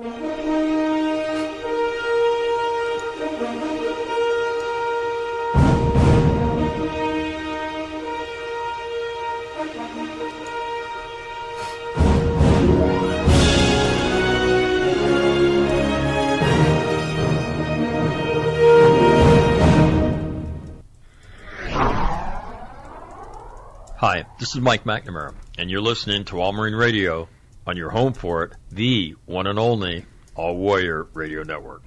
Hi, this is Mike McNamara, and you're listening to All Marine Radio on your home for it, the one and only All Warrior Radio Network.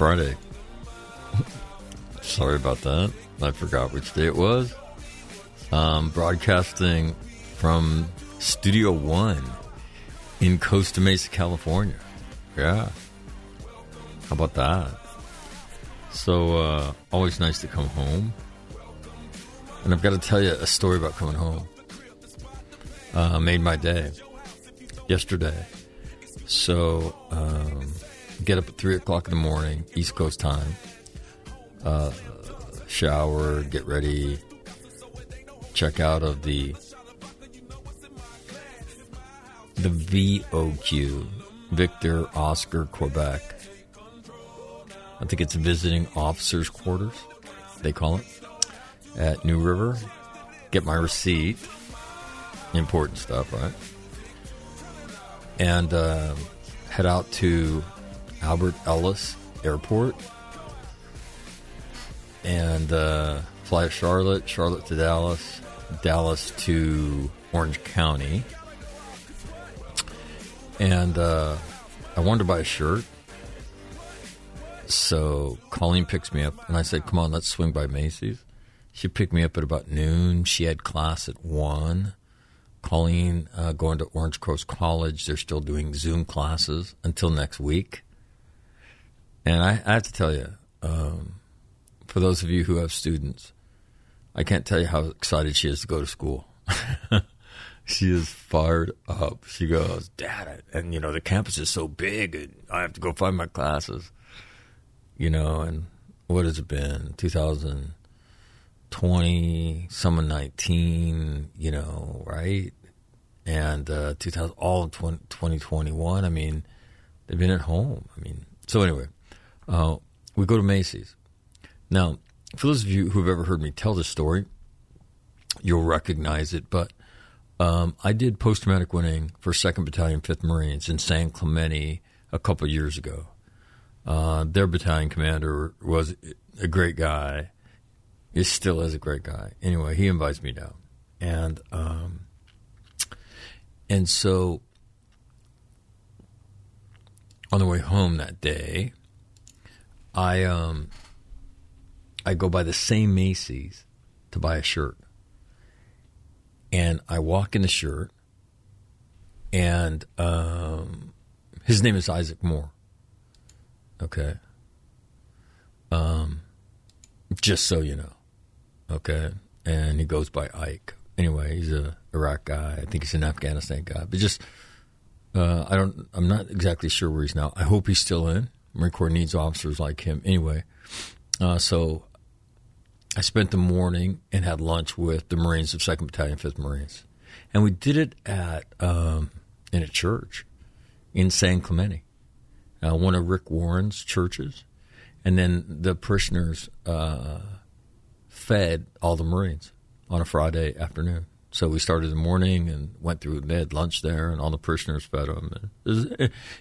Friday. Sorry about that. I forgot which day it was. Um, broadcasting from Studio One in Costa Mesa, California. Yeah. How about that? So, uh, always nice to come home. And I've got to tell you a story about coming home. Uh, made my day yesterday. So, um, get up at 3 o'clock in the morning, East Coast time. Uh, shower, get ready, check out of the the VOQ, Victor Oscar Quebec. I think it's visiting officers' quarters, they call it, at New River. Get my receipt. Important stuff, right? And uh, head out to Albert Ellis Airport and uh, fly to Charlotte, Charlotte to Dallas, Dallas to Orange County. And uh, I wanted to buy a shirt. So Colleen picks me up, and I said, Come on, let's swing by Macy's. She picked me up at about noon. She had class at 1. Colleen uh, going to Orange Coast College. They're still doing Zoom classes until next week. And I, I have to tell you, um, for those of you who have students, I can't tell you how excited she is to go to school. she is fired up. She goes, Dad, and you know, the campus is so big, and I have to go find my classes. You know, and what has it been? 2020, summer 19, you know, right? And uh, 2000, all of 20, 2021. I mean, they've been at home. I mean, so anyway, uh, we go to Macy's. Now, for those of you who've ever heard me tell this story, you'll recognize it. But um, I did post traumatic winning for 2nd Battalion, 5th Marines in San Clemente a couple years ago. Uh, their battalion commander was a great guy. He still is a great guy. Anyway, he invites me down, and um, and so on the way home that day, I um I go by the same Macy's to buy a shirt. And I walk in the shirt and um his name is Isaac Moore. Okay. Um just so you know. Okay. And he goes by Ike. Anyway, he's a Iraq guy. I think he's an Afghanistan guy. But just uh, I don't. I'm not exactly sure where he's now. I hope he's still in. Marine Corps needs officers like him. Anyway, uh, so I spent the morning and had lunch with the Marines of Second Battalion, Fifth Marines, and we did it at um, in a church in San Clemente, uh, one of Rick Warren's churches, and then the parishioners uh, fed all the Marines on a Friday afternoon. So we started in the morning and went through. They had lunch there, and all the parishioners fed them. Was,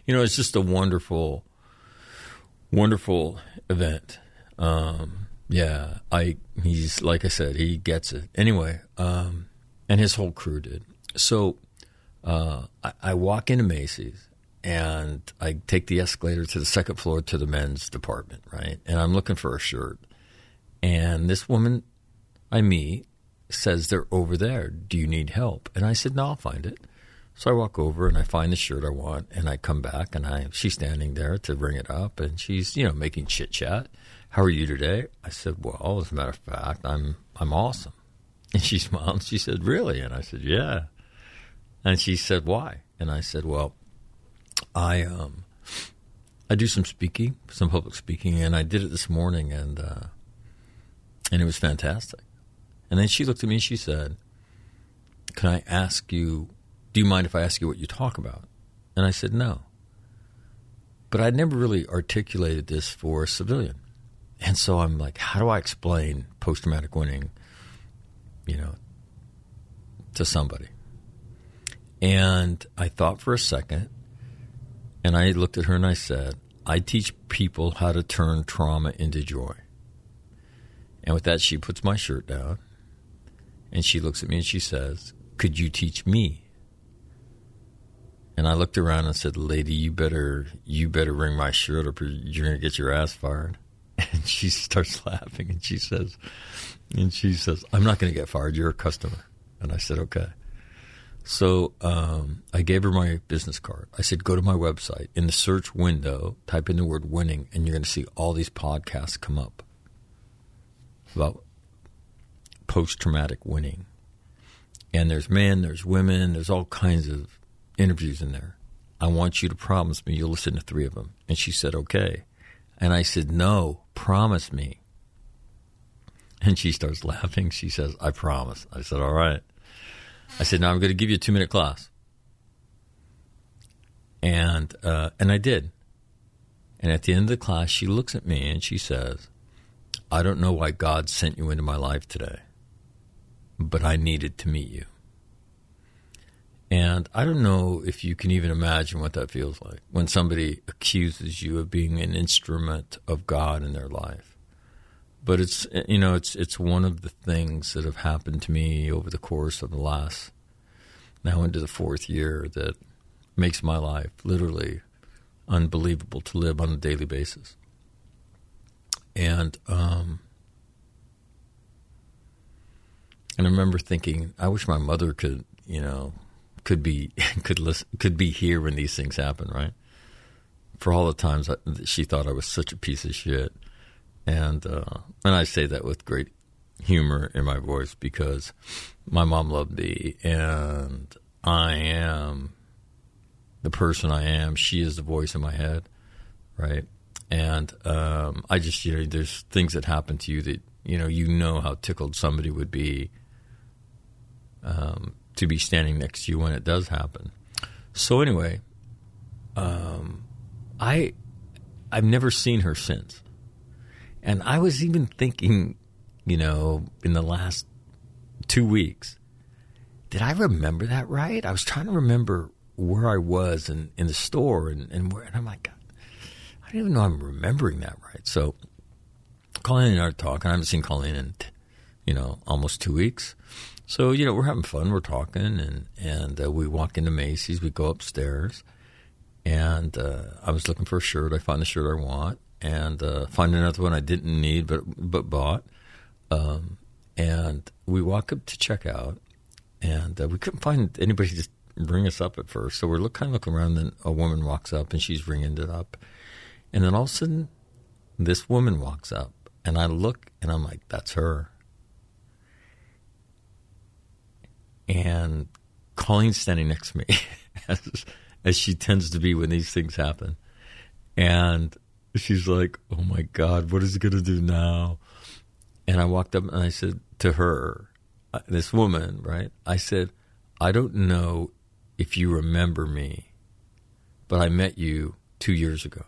you know, it's just a wonderful, wonderful event. Um, yeah, I he's like I said, he gets it anyway, um, and his whole crew did. So uh, I, I walk into Macy's and I take the escalator to the second floor to the men's department, right? And I'm looking for a shirt, and this woman I meet says they're over there. Do you need help? And I said, no, I'll find it. So I walk over and I find the shirt I want, and I come back and I she's standing there to ring it up, and she's you know making chit chat. How are you today? I said, well, as a matter of fact, I'm I'm awesome. And she smiled. And she said, really? And I said, yeah. And she said, why? And I said, well, I um I do some speaking, some public speaking, and I did it this morning, and uh, and it was fantastic. And then she looked at me and she said, Can I ask you, do you mind if I ask you what you talk about? And I said, No. But I'd never really articulated this for a civilian. And so I'm like, How do I explain post traumatic winning, you know, to somebody? And I thought for a second, and I looked at her and I said, I teach people how to turn trauma into joy. And with that, she puts my shirt down and she looks at me and she says, Could you teach me? And I looked around and said, Lady, you better you better ring my shirt up or you're gonna get your ass fired. And she starts laughing and she says and she says, I'm not gonna get fired, you're a customer. And I said, Okay. So um, I gave her my business card. I said, go to my website. In the search window, type in the word winning, and you're to see all these podcasts come up about post traumatic winning. And there's men, there's women, there's all kinds of interviews in there. I want you to promise me you'll listen to three of them. And she said, okay. And I said, no, promise me. And she starts laughing. She says, I promise. I said, all right. I said, now I'm going to give you a two minute class. And, uh, and I did. And at the end of the class, she looks at me and she says, I don't know why God sent you into my life today but I needed to meet you. And I don't know if you can even imagine what that feels like when somebody accuses you of being an instrument of God in their life. But it's you know it's it's one of the things that have happened to me over the course of the last now into the fourth year that makes my life literally unbelievable to live on a daily basis. And um, And I remember thinking, I wish my mother could, you know, could be could listen, could be here when these things happen, right? For all the times I, she thought I was such a piece of shit, and uh, and I say that with great humor in my voice because my mom loved me, and I am the person I am. She is the voice in my head, right? And um, I just, you know, there's things that happen to you that you know, you know how tickled somebody would be um, to be standing next to you when it does happen. So anyway, um, I I've never seen her since, and I was even thinking, you know, in the last two weeks, did I remember that right? I was trying to remember where I was in, in the store and, and where, and I'm like, I don't even know I'm remembering that right. So Colleen and I are talking. I haven't seen Colleen in, you know, almost two weeks. So you know, we're having fun. We're talking, and and uh, we walk into Macy's. We go upstairs, and uh, I was looking for a shirt. I find the shirt I want, and uh, find another one I didn't need, but but bought. Um, and we walk up to check out, and uh, we couldn't find anybody to ring us up at first. So we're look, kind of looking around, and a woman walks up, and she's ringing it up, and then all of a sudden, this woman walks up, and I look, and I'm like, "That's her." And Colleen's standing next to me, as, as she tends to be when these things happen. And she's like, "Oh my God, what is he gonna do now?" And I walked up and I said to her, uh, this woman, right? I said, "I don't know if you remember me, but I met you two years ago."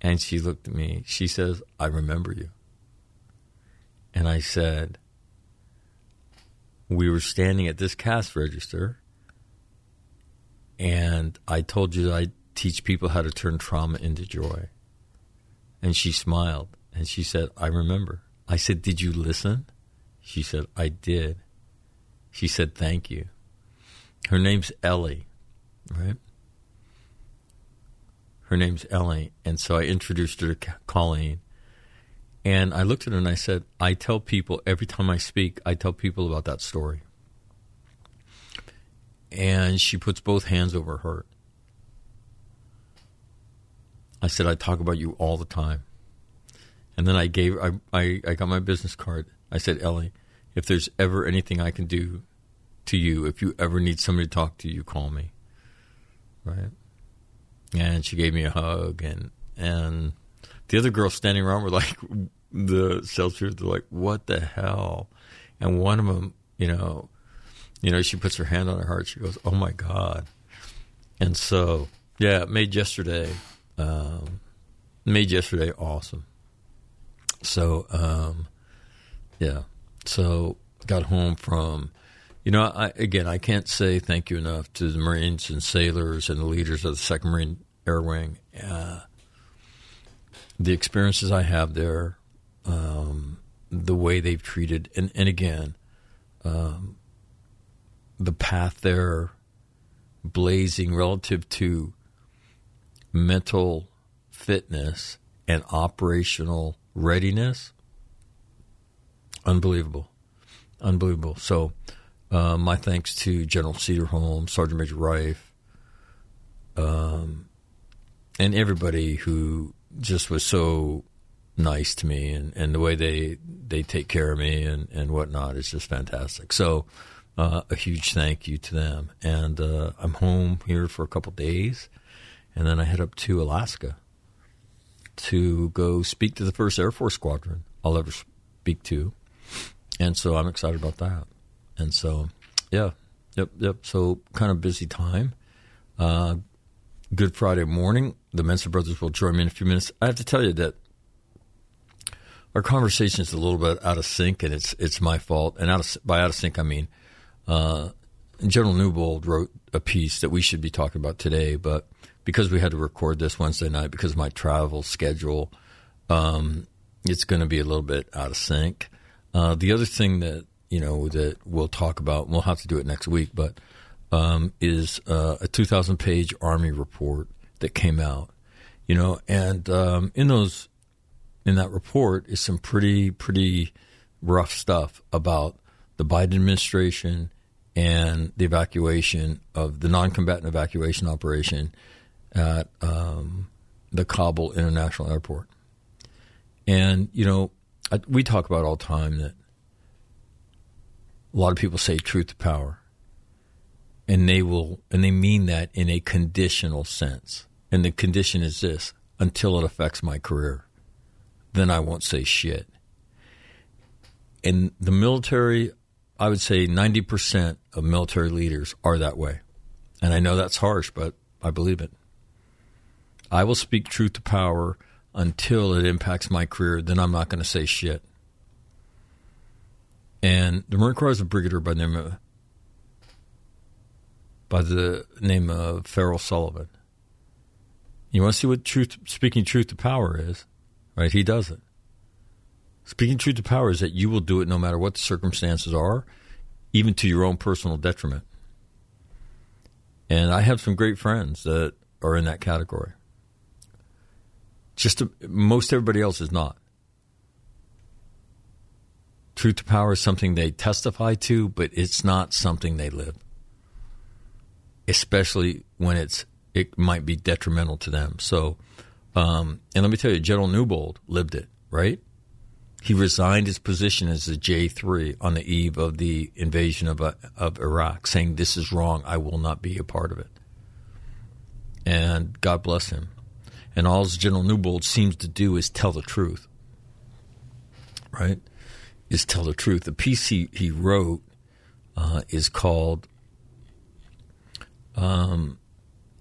And she looked at me. She says, "I remember you." And I said, we were standing at this cash register, and I told you I teach people how to turn trauma into joy. And she smiled and she said, I remember. I said, Did you listen? She said, I did. She said, Thank you. Her name's Ellie, right? Her name's Ellie. And so I introduced her to Colleen. And I looked at her and I said, I tell people every time I speak, I tell people about that story. And she puts both hands over her. I said, I talk about you all the time. And then I gave, I, I, I got my business card. I said, Ellie, if there's ever anything I can do to you, if you ever need somebody to talk to, you call me. Right? And she gave me a hug and, and the other girls standing around were like, the Seltzers, they're like, what the hell? And one of them, you know, you know, she puts her hand on her heart. She goes, oh my God. And so, yeah, made yesterday, um, made yesterday awesome. So, um, yeah, so got home from, you know, I, again, I can't say thank you enough to the Marines and sailors and the leaders of the Second Marine Air Wing. Uh, the experiences I have there, um, the way they've treated, and, and again, um, the path they're blazing relative to mental fitness and operational readiness, unbelievable. Unbelievable. So, uh, my thanks to General Cederholm, Sergeant Major Rife, um, and everybody who just was so nice to me and, and the way they they take care of me and, and whatnot is just fantastic. So uh, a huge thank you to them. And uh, I'm home here for a couple days, and then I head up to Alaska to go speak to the first Air Force Squadron I'll ever speak to. And so I'm excited about that. And so, yeah, yep, yep. So kind of busy time. Uh, Good Friday morning. The Mensa brothers will join me in a few minutes. I have to tell you that our conversation is a little bit out of sync, and it's it's my fault. And out of, by out of sync, I mean uh, General Newbold wrote a piece that we should be talking about today, but because we had to record this Wednesday night because of my travel schedule, um, it's going to be a little bit out of sync. Uh, the other thing that you know that we'll talk about, we'll have to do it next week, but um, is uh, a 2,000 page Army report that came out. You know, and um, in those in that report is some pretty pretty rough stuff about the Biden administration and the evacuation of the non-combatant evacuation operation at um, the Kabul International Airport. And you know, I, we talk about all the time that a lot of people say truth to power and they will and they mean that in a conditional sense and the condition is this. Until it affects my career then i won't say shit. And the military i would say 90% of military leaders are that way. And i know that's harsh but i believe it. I will speak truth to power until it impacts my career then i'm not going to say shit. And the marine corps has a brigadier by the name of by the name of Farrell Sullivan. You want to see what truth, speaking truth to power is, right? He does it. Speaking truth to power is that you will do it no matter what the circumstances are, even to your own personal detriment. And I have some great friends that are in that category. Just most everybody else is not. Truth to power is something they testify to, but it's not something they live. Especially when it's it might be detrimental to them. So, um, and let me tell you, General Newbold lived it, right? He resigned his position as a J three on the eve of the invasion of uh, of Iraq, saying, "This is wrong. I will not be a part of it." And God bless him. And all General Newbold seems to do is tell the truth, right? Is tell the truth. The piece he he wrote uh, is called um,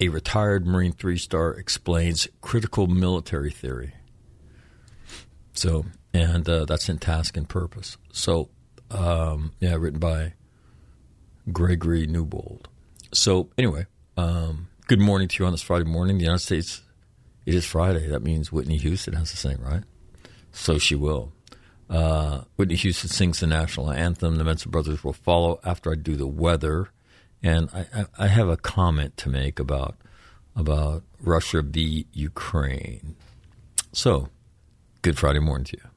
a retired Marine three star explains critical military theory. So, and uh, that's in Task and Purpose. So, um, yeah, written by Gregory Newbold. So, anyway, um, good morning to you on this Friday morning. The United States, it is Friday. That means Whitney Houston has to sing, right? So she will. Uh, Whitney Houston sings the national anthem. The Mensa Brothers will follow after I do the weather. And I, I, have a comment to make about about Russia v. Ukraine. So, good Friday morning to you.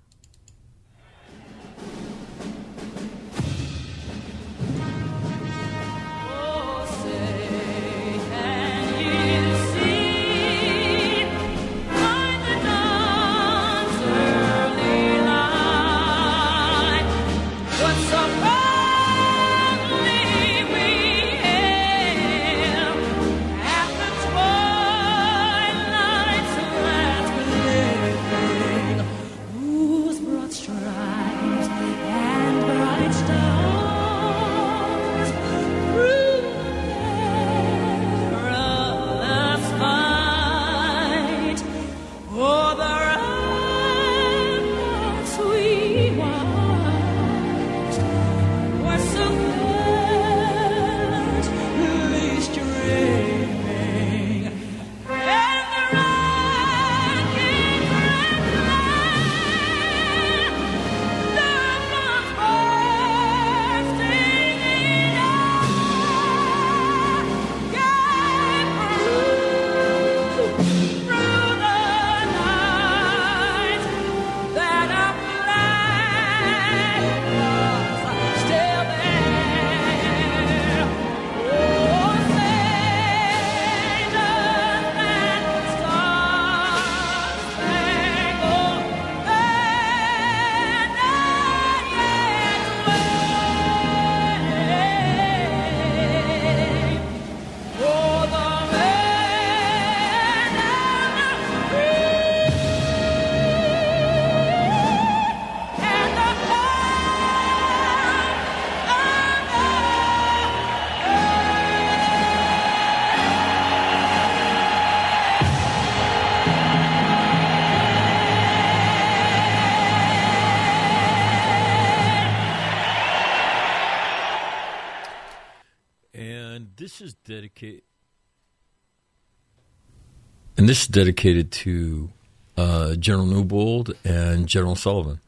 This is dedicated to uh, General Newbold and General Sullivan.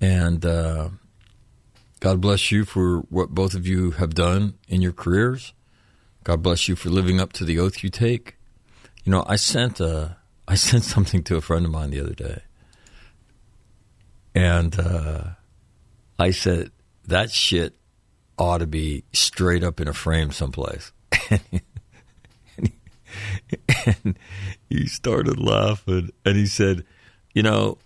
And uh, God bless you for what both of you have done in your careers. God bless you for living up to the oath you take. You know, I sent a, uh, sent something to a friend of mine the other day, and uh, I said that shit ought to be straight up in a frame someplace. and, he, started laughing and he said, You know,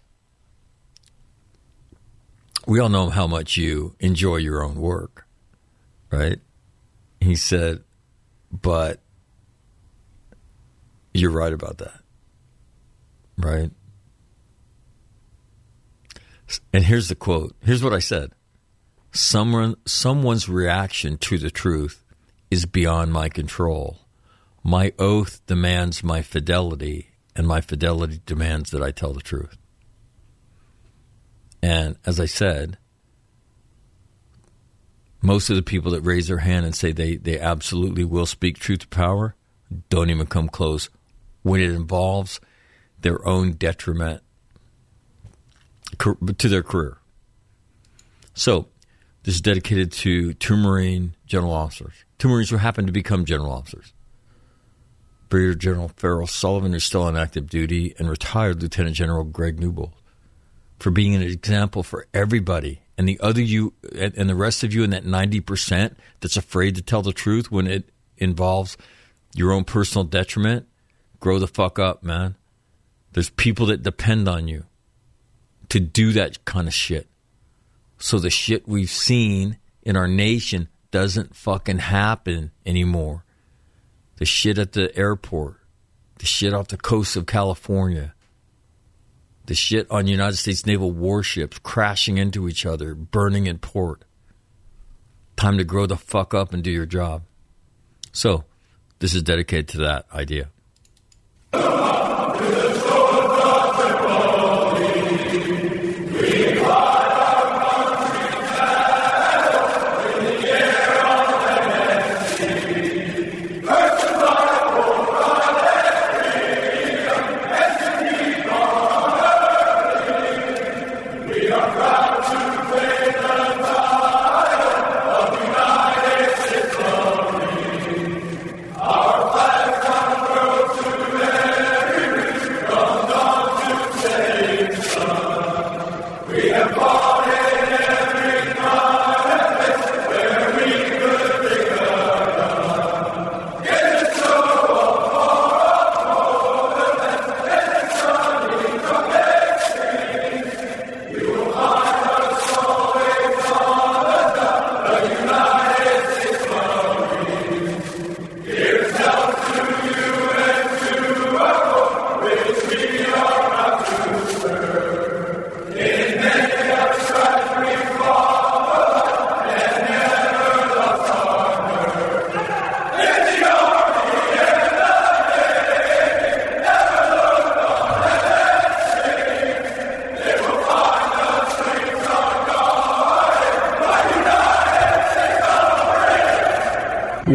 we all know how much you enjoy your own work, right? He said, But you're right about that, right? And here's the quote. Here's what I said Someone, someone's reaction to the truth is beyond my control. My oath demands my fidelity, and my fidelity demands that I tell the truth. And as I said, most of the people that raise their hand and say they, they absolutely will speak truth to power don't even come close when it involves their own detriment to their career. So, this is dedicated to two Marine general officers, two Marines who happen to become general officers. Brigadier General Farrell Sullivan, who's still on active duty, and retired Lieutenant General Greg Newbold for being an example for everybody. And the other you and the rest of you in that 90% that's afraid to tell the truth when it involves your own personal detriment, grow the fuck up, man. There's people that depend on you to do that kind of shit. So the shit we've seen in our nation doesn't fucking happen anymore. The shit at the airport, the shit off the coast of California, the shit on United States naval warships crashing into each other, burning in port. Time to grow the fuck up and do your job. So, this is dedicated to that idea.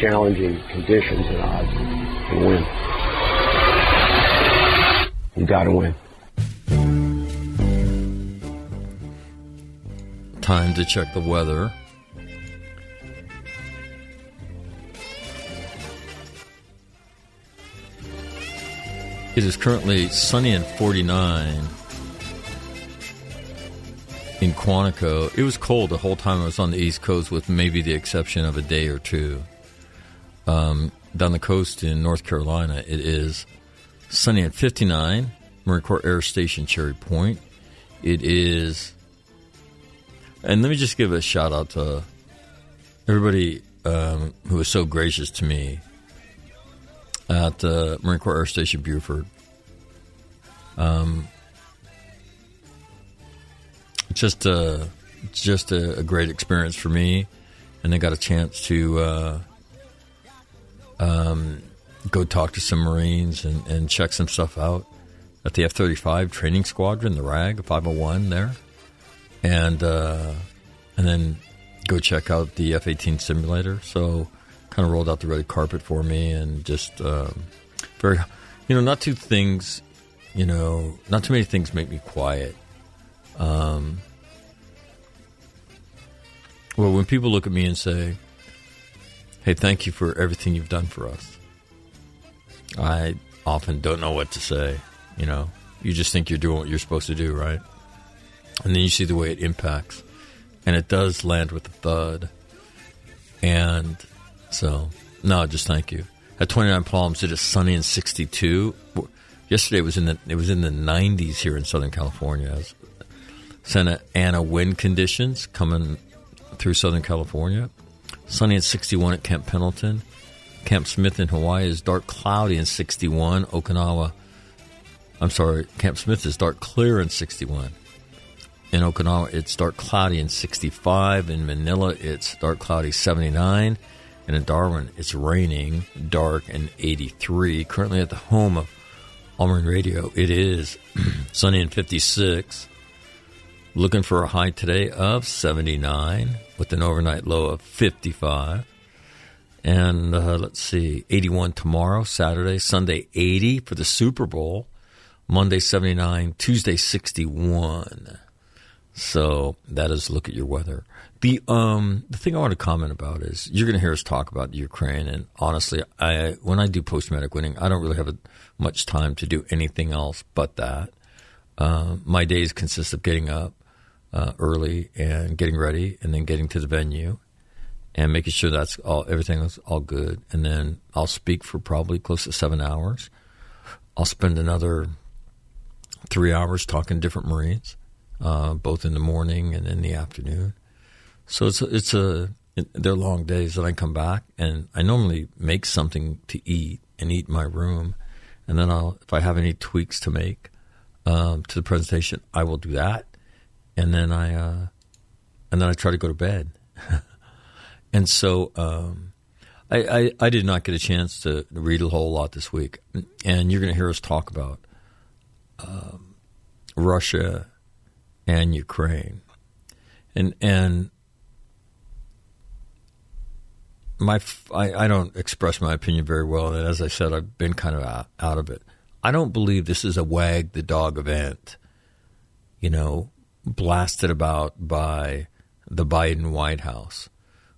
challenging conditions and odds and win. You got to win. Time to check the weather. It is currently sunny and 49 in Quantico. It was cold the whole time I was on the East Coast, with maybe the exception of a day or two. Um, down the coast in North Carolina, it is sunny at 59, Marine Corps Air Station Cherry Point. It is, and let me just give a shout out to everybody um, who was so gracious to me at uh, Marine Corps Air Station Beaufort. Um, just a just a, a, great experience for me, and I got a chance to uh, um, go talk to some Marines and, and check some stuff out at the F 35 training squadron, the RAG 501 there. And, uh, and then go check out the F 18 simulator. So, kind of rolled out the red carpet for me and just um, very, you know, not two things, you know, not too many things make me quiet. Um, well, when people look at me and say, Hey, thank you for everything you've done for us. I often don't know what to say. You know, you just think you're doing what you're supposed to do, right? And then you see the way it impacts, and it does land with a thud. And so, no, just thank you. At 29 Palms, it is sunny and 62. Yesterday it was in the it was in the 90s here in Southern California. Santa Ana wind conditions coming through Southern California. Sunny at 61 at Camp Pendleton. Camp Smith in Hawaii is dark cloudy in 61. Okinawa, I'm sorry, Camp Smith is dark clear in 61. In Okinawa, it's dark cloudy in 65. In Manila, it's dark cloudy 79. And in Darwin, it's raining dark and 83. Currently at the home of Marine Radio, it is sunny and 56. Looking for a high today of 79 with an overnight low of 55. And uh, let's see, 81 tomorrow, Saturday, Sunday 80 for the Super Bowl, Monday 79, Tuesday 61. So that is look at your weather. The um the thing I want to comment about is you're going to hear us talk about Ukraine, and honestly, I when I do post traumatic winning, I don't really have a, much time to do anything else but that. Uh, my days consist of getting up uh, early and getting ready, and then getting to the venue and making sure that's all everything is all good, and then I'll speak for probably close to seven hours. I'll spend another three hours talking to different Marines, uh, both in the morning and in the afternoon. So it's a, it's a they're long days, and I come back and I normally make something to eat and eat in my room, and then I'll if I have any tweaks to make um, to the presentation, I will do that, and then I uh, and then I try to go to bed, and so. Um, I, I, I, did not get a chance to read a whole lot this week, and you're going to hear us talk about um, Russia and Ukraine, and and my I, I, don't express my opinion very well, and as I said, I've been kind of out, out of it. I don't believe this is a wag the dog event, you know, blasted about by the Biden White House.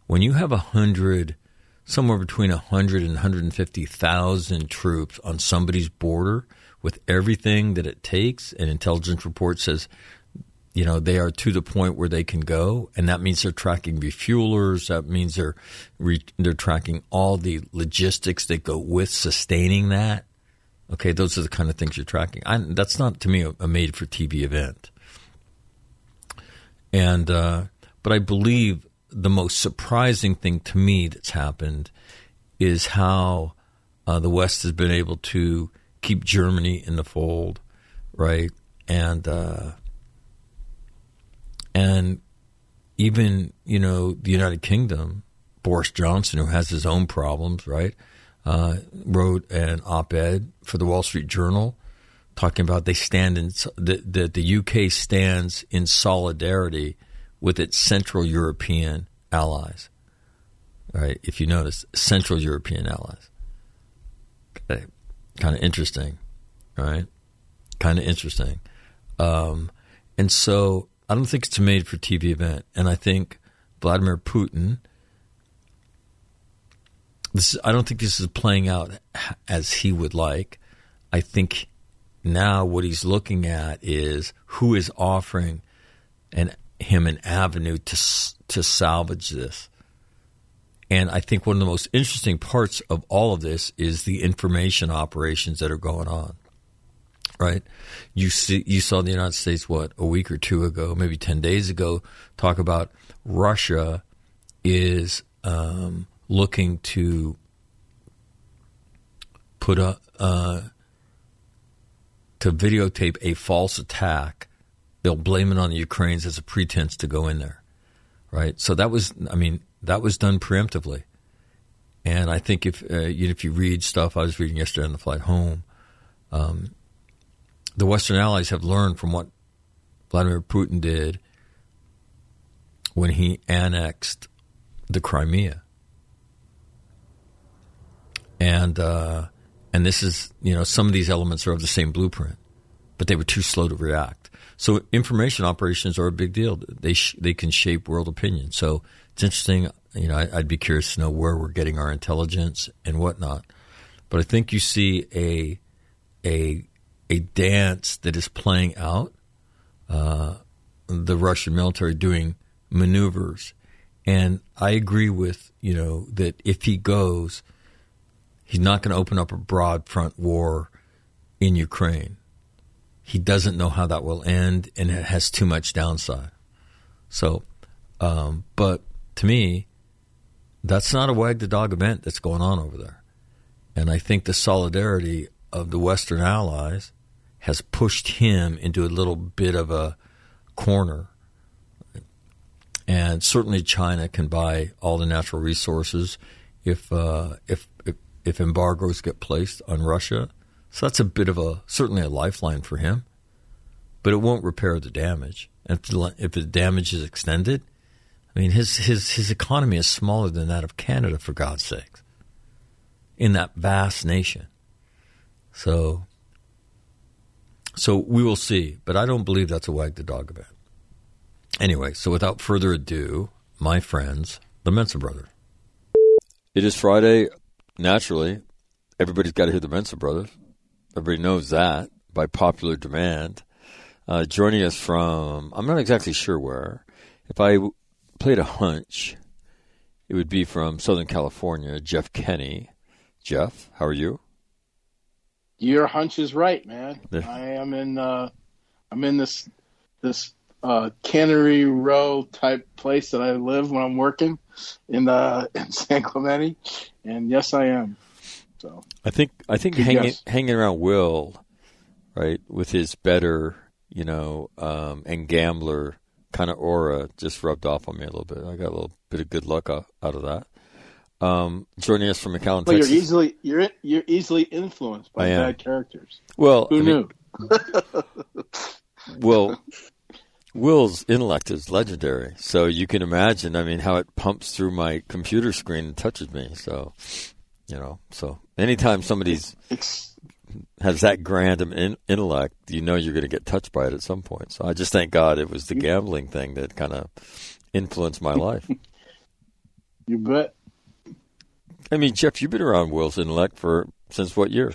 When you have a hundred, somewhere between a hundred and hundred and fifty thousand troops on somebody's border with everything that it takes, an intelligence report says you know they are to the point where they can go, and that means they're tracking refuelers. That means they're re- they're tracking all the logistics that go with sustaining that. Okay, those are the kind of things you're tracking. I, that's not to me a, a made for TV event. And uh, but I believe the most surprising thing to me that's happened is how uh, the West has been able to keep Germany in the fold, right? And uh, and even, you know, the United Kingdom, Boris Johnson, who has his own problems, right, uh, wrote an op ed for the Wall Street Journal talking about they stand in, the, the, the UK stands in solidarity with its Central European allies. Right, if you notice, Central European allies. Okay. Kind of interesting, right? Kind of interesting. Um, and so I don't think it's a made for TV event. And I think Vladimir Putin, this, I don't think this is playing out as he would like. I think now what he's looking at is who is offering an, him an avenue to, to salvage this. And I think one of the most interesting parts of all of this is the information operations that are going on right? You see, you saw the United States what a week or two ago, maybe ten days ago, talk about Russia is um, looking to put a uh, to videotape a false attack. They'll blame it on the Ukrainians as a pretense to go in there, right? So that was, I mean, that was done preemptively. And I think if uh, if you read stuff I was reading yesterday on the flight home, um, the Western allies have learned from what Vladimir Putin did when he annexed the Crimea. And uh, and this is you know some of these elements are of the same blueprint, but they were too slow to react. So information operations are a big deal. They sh- they can shape world opinion. So it's interesting. You know, I, I'd be curious to know where we're getting our intelligence and whatnot. But I think you see a a a dance that is playing out. Uh, the Russian military doing maneuvers, and I agree with you know that if he goes, he's not going to open up a broad front war in Ukraine. He doesn't know how that will end, and it has too much downside. So, um, but to me, that's not a wag the dog event that's going on over there. And I think the solidarity of the Western allies has pushed him into a little bit of a corner. And certainly China can buy all the natural resources if, uh, if, if, embargoes get placed on Russia. So that's a bit of a, certainly a lifeline for him. But it won't repair the damage. And if the, damage is extended, I mean, his, his, his economy is smaller than that of Canada, for God's sakes, in that vast nation. So, so we will see, but I don't believe that's a wag the dog event. Anyway, so without further ado, my friends, the Mensa brothers. It is Friday. Naturally, everybody's got to hear the Mensa brothers. Everybody knows that by popular demand. Uh, joining us from, I'm not exactly sure where. If I played a hunch, it would be from Southern California, Jeff Kenny. Jeff, how are you? Your hunch is right, man. I am in. Uh, I'm in this this uh, Cannery Row type place that I live when I'm working in uh, in San Clemente, and yes, I am. So I think I think hanging guess. hanging around Will, right, with his better, you know, um, and gambler kind of aura just rubbed off on me a little bit. I got a little bit of good luck out, of that. Um, joining us from McAllen, But you're easily you're you're easily influenced by bad characters. well, Who I mean, knew? Well, Will's intellect is legendary, so you can imagine. I mean, how it pumps through my computer screen and touches me. So, you know, so anytime somebody's has that grand in, intellect, you know you're going to get touched by it at some point. So I just thank God it was the gambling thing that kind of influenced my life. You bet. I mean, Jeff, you've been around Will's intellect for since what year?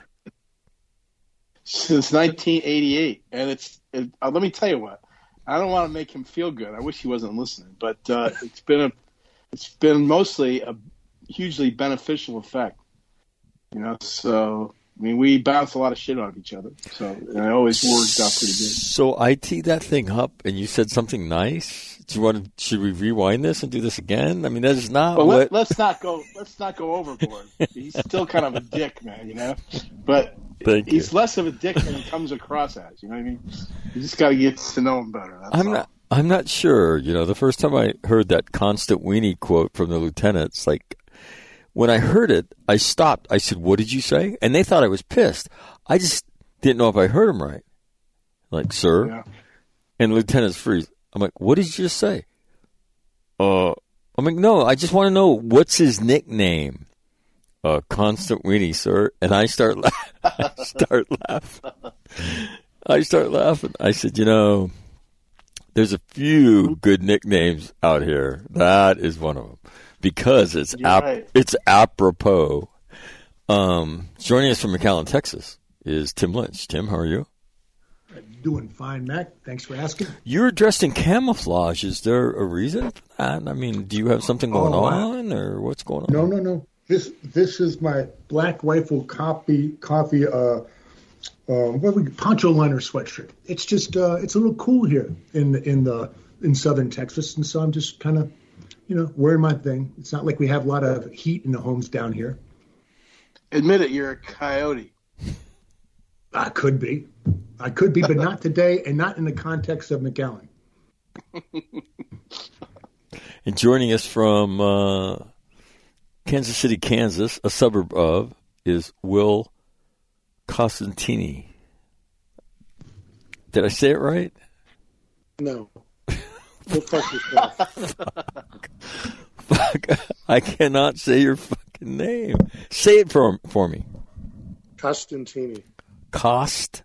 Since 1988, and it's. It, uh, let me tell you what. I don't want to make him feel good. I wish he wasn't listening, but uh, it's been a. It's been mostly a hugely beneficial effect. You know, so I mean, we bounce a lot of shit off each other, so it always works out pretty good. So I teed that thing up, and you said something nice. Do you want to? Should we rewind this and do this again? I mean, that is not what. let, let's not go. Let's not go overboard. He's still kind of a dick, man. You know, but Thank you. he's less of a dick than he comes across as. You know what I mean? You just got to get to know him better. I'm all. not. I'm not sure. You know, the first time I heard that constant weenie quote from the lieutenants, like when I heard it, I stopped. I said, "What did you say?" And they thought I was pissed. I just didn't know if I heard him right. Like, sir, Yeah. and lieutenants freeze. I'm like, "What did you just say?" Uh, I'm like, "No, I just want to know what's his nickname." Uh, constant weenie, sir. And I start, la- I start laughing. I start laughing. I said, "You know." There's a few good nicknames out here. That is one of them because it's ap- right. it's apropos. Um, joining us from McAllen, Texas, is Tim Lynch. Tim, how are you? Doing fine, Mac. Thanks for asking. You're dressed in camouflage. Is there a reason for that? I mean, do you have something going Oh, on, or what's going on? No, no, no. This this is my Black Rifle copy, coffee uh, uh what we poncho liner sweatshirt. It's just uh, it's a little cool here in the, in the in southern Texas, and so I'm just kind of you know wearing my thing. It's not like we have a lot of heat in the homes down here. Admit it, you're a coyote. I could be, I could be, but not today, and not in the context of McAllen. And joining us from uh, Kansas City, Kansas, a suburb of, is Will Costantini. Did I say it right? No. Go fuck yourself. Fuck, I cannot say your fucking name. Say it for for me. Costantini. Cost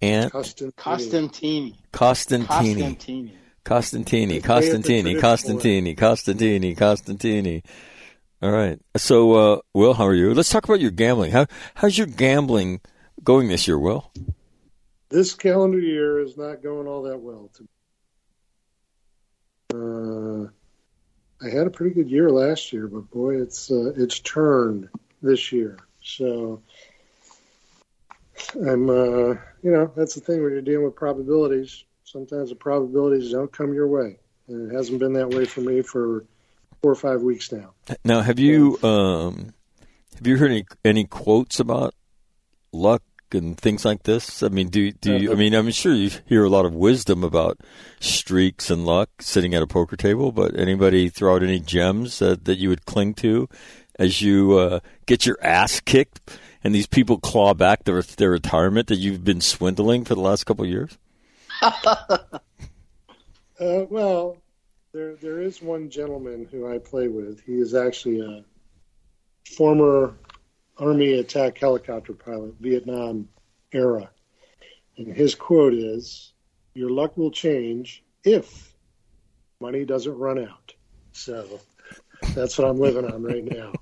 and Costantini. Costantini. Costantini. Costantini. Costantini, They play it the Costantini, Costantini, Costantini, Costantini. All right. So, uh, Will, how are you? Let's talk about your gambling. How how's your gambling going this year, Will? This calendar year is not going all that well. To, uh, I had a pretty good year last year, but boy, it's uh, it's turned this year. So I'm, uh, you know, that's the thing when you're dealing with probabilities. Sometimes the probabilities don't come your way, and it hasn't been that way for me for four or five weeks now. Now, have you um, have you heard any any quotes about luck and things like this? I mean, do do you, I mean I'm sure you hear a lot of wisdom about streaks and luck sitting at a poker table, but anybody throw out any gems that, that you would cling to as you uh, get your ass kicked and these people claw back their their retirement that you've been swindling for the last couple of years? uh, well, there there is one gentleman who I play with. He is actually a former Army attack helicopter pilot, Vietnam era. And his quote is, Your luck will change if money doesn't run out. So that's what I'm living on right now.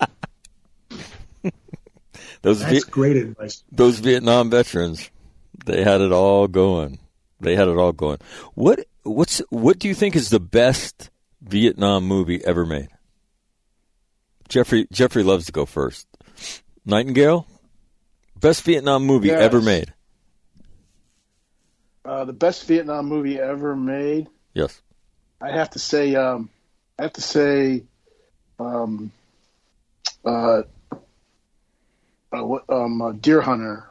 those That's great advice. Those Vietnam veterans, they had it all going. They had it all going. What what's what do you think is the best Vietnam movie ever made? Jeffrey Jeffrey loves to go first. Nightingale, best Vietnam movie Yes. ever made. Uh, the best Vietnam movie ever made. Yes. I have to say, um, I have to say, um, uh, uh, um, uh, Deer Hunter,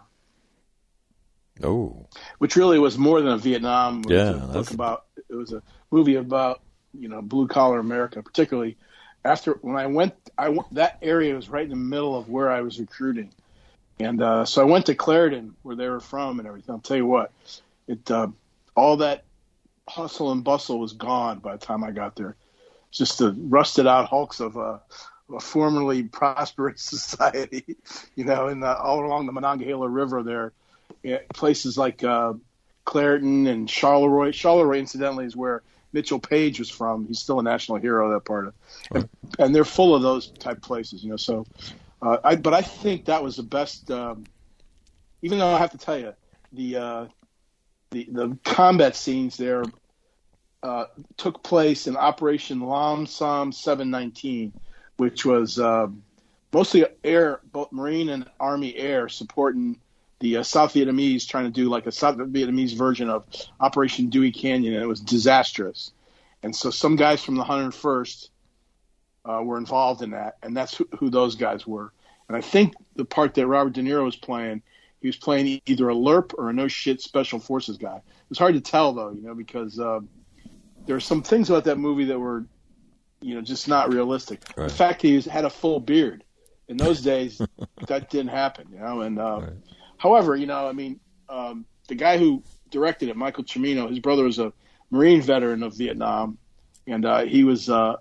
Oh, which really was more than a Vietnam. It Yeah, a book about. It was a movie about you know blue collar America, particularly after when I went. I went, that area was right in the middle of where I was recruiting, and uh, so I went to Clairton, where they were from, and everything. I'll tell you what, it uh, all that hustle and bustle was gone by the time I got there. It's just the rusted out hulks of a, a formerly prosperous society, you know, in the, all along the Monongahela River there. Places like uh, Clairton and Charleroi. Charleroi, incidentally, is where Mitchell Paige was from. He's still a national hero. That part of, and, and they're full of those type places, you know. So, uh, I but I think that was the best. Um, even though I have to tell you, the uh, the the combat scenes there uh, took place in Operation Lam Son 719, which was uh, mostly air, both Marine and Army air supporting the uh, South Vietnamese trying to do like a South Vietnamese version of Operation Dewey Canyon, and it was disastrous. And so some guys from the 101st uh, were involved in that, and that's who, who those guys were. And I think the part that Robert De Niro was playing, he was playing either a LRRP or a no shit special forces guy. It was hard to tell though, you know, because uh, there are some things about that movie that were, you know, just not realistic. Right. The fact that he was, had a full beard in those days, that didn't happen, you know. And uh, however, you know, I mean, um, the guy who directed it, Michael Cimino, his brother was a Marine veteran of Vietnam, and uh, he was uh,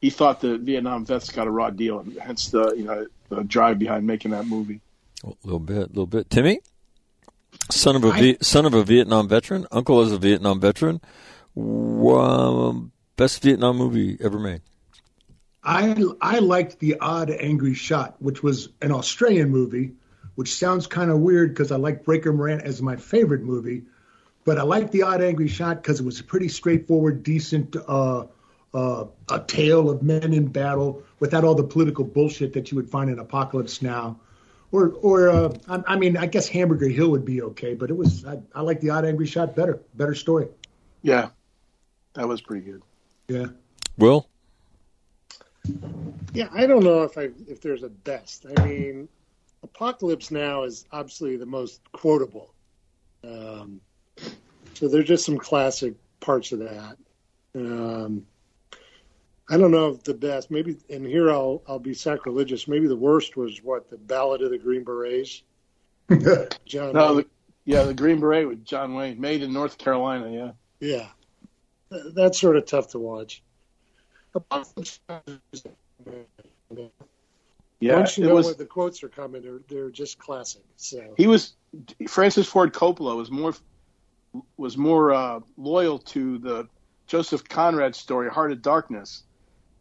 he thought the Vietnam vets got a raw deal, and hence the you know the drive behind making that movie. a little bit, a little bit. Timmy, son of a Vi- son of a Vietnam veteran. Uncle is a Vietnam veteran. Wow, best Vietnam movie ever made. I I liked the Odd Angry Shot, which was an Australian movie, which sounds kind of weird because I like Breaker Morant as my favorite movie, but I liked the Odd Angry Shot because it was a pretty straightforward, decent uh, uh, a tale of men in battle without all the political bullshit that you would find in Apocalypse Now. Or, or uh, I, I mean, I guess Hamburger Hill would be okay, but it was I, I like the Odd Angry Shot better, better story. Yeah, that was pretty good. Yeah. Will, Yeah, I don't know if I if there's a best. I mean, Apocalypse Now is obviously the most quotable. Um, so there's just some classic parts of that. Um, I don't know if the best. Maybe, and here I'll I'll be sacrilegious. Maybe the worst was what the Ballad of the Green Berets. John. No, the, yeah, the Green Beret with John Wayne, made in North Carolina. Yeah, Yeah, Th- that's sort of tough to watch. Apocalypse Now is- yeah. Once you know was. what the quotes are coming, they're they're just classic. So he was Francis Ford Coppola was more was more uh, loyal to the Joseph Conrad story, Heart of Darkness,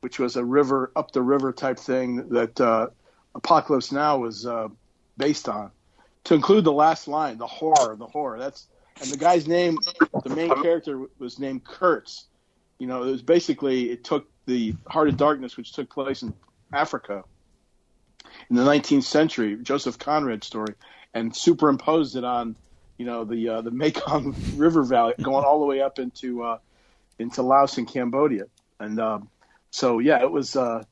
which was a river up the river type thing that uh, Apocalypse Now was uh, based on, to include the last line, the horror, the horror. That's and the guy's name, the main character was named Kurtz. You know, it was basically it took the Heart of Darkness, which took place in Africa in the 19th century, Joseph Conrad story, and superimposed it on, you know, the uh, the Mekong River Valley, going all the way up into uh, into Laos and Cambodia, and um, so yeah, it was, uh,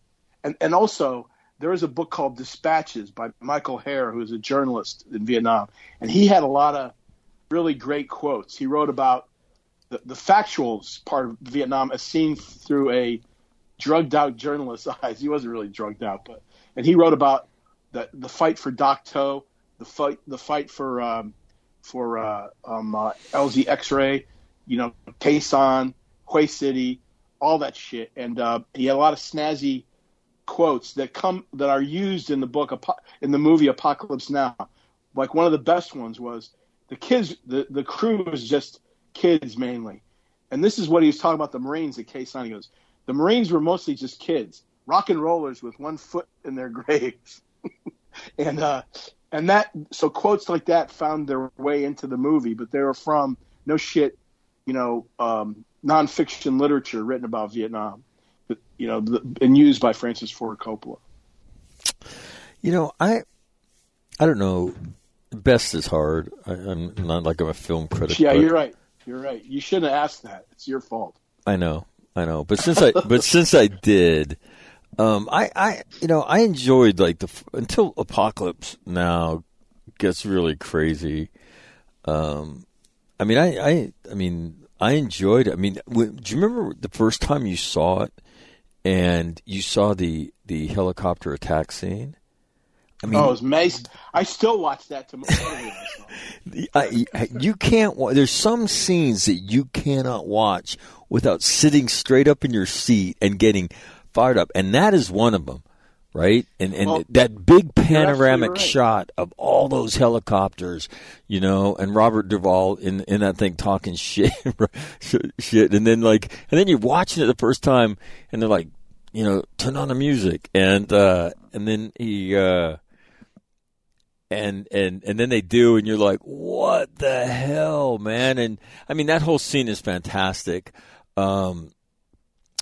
and and also there is a book called Dispatches by Michael Herr, who is a journalist in Vietnam, and he had a lot of really great quotes. He wrote about the, the factual part of Vietnam as seen through a drugged out journalist's eyes. He wasn't really drugged out, but and he wrote about the the fight for To, the fight the fight for um, for uh, um, uh, LZ X-ray, you know, Sanh, Hue City, all that shit, and uh, he had a lot of snazzy quotes that come that are used in the book in the movie Apocalypse Now. Like one of the best ones was the kids, the the crew was just kids mainly, and this is what he was talking about the Marines at Khe Sanh. He goes, the Marines were mostly just kids, rock and rollers with one foot in their graves, and uh, and that so quotes like that found their way into the movie, but they were from no shit, you know, um, nonfiction literature written about Vietnam, you know, and used by Francis Ford Coppola. You know, I I don't know. Best is hard. I, am not like I'm a film critic. Yeah, you're right. You're right. You shouldn't have asked that. It's your fault. I know. I know. But since I but since I did, um, I I you know I enjoyed like the until Apocalypse Now gets really crazy. Um, I mean I I I mean I enjoyed it. I mean, do you remember the first time you saw it and you saw the the helicopter attack scene? I mean, oh, it was amazing. I still watch that tomorrow. I, you can't. There's some scenes that you cannot watch without sitting straight up in your seat and getting fired up, and that is one of them, right? And and well, that big panoramic right. shot of all those helicopters, you know, and Robert Duvall in in that thing talking shit, shit, and then like, and then you're watching it the first time, and they're like, you know, turn on the music, and uh, and then he. Uh, and and and then they do and you're like what the hell man? And i mean that whole scene is fantastic. Um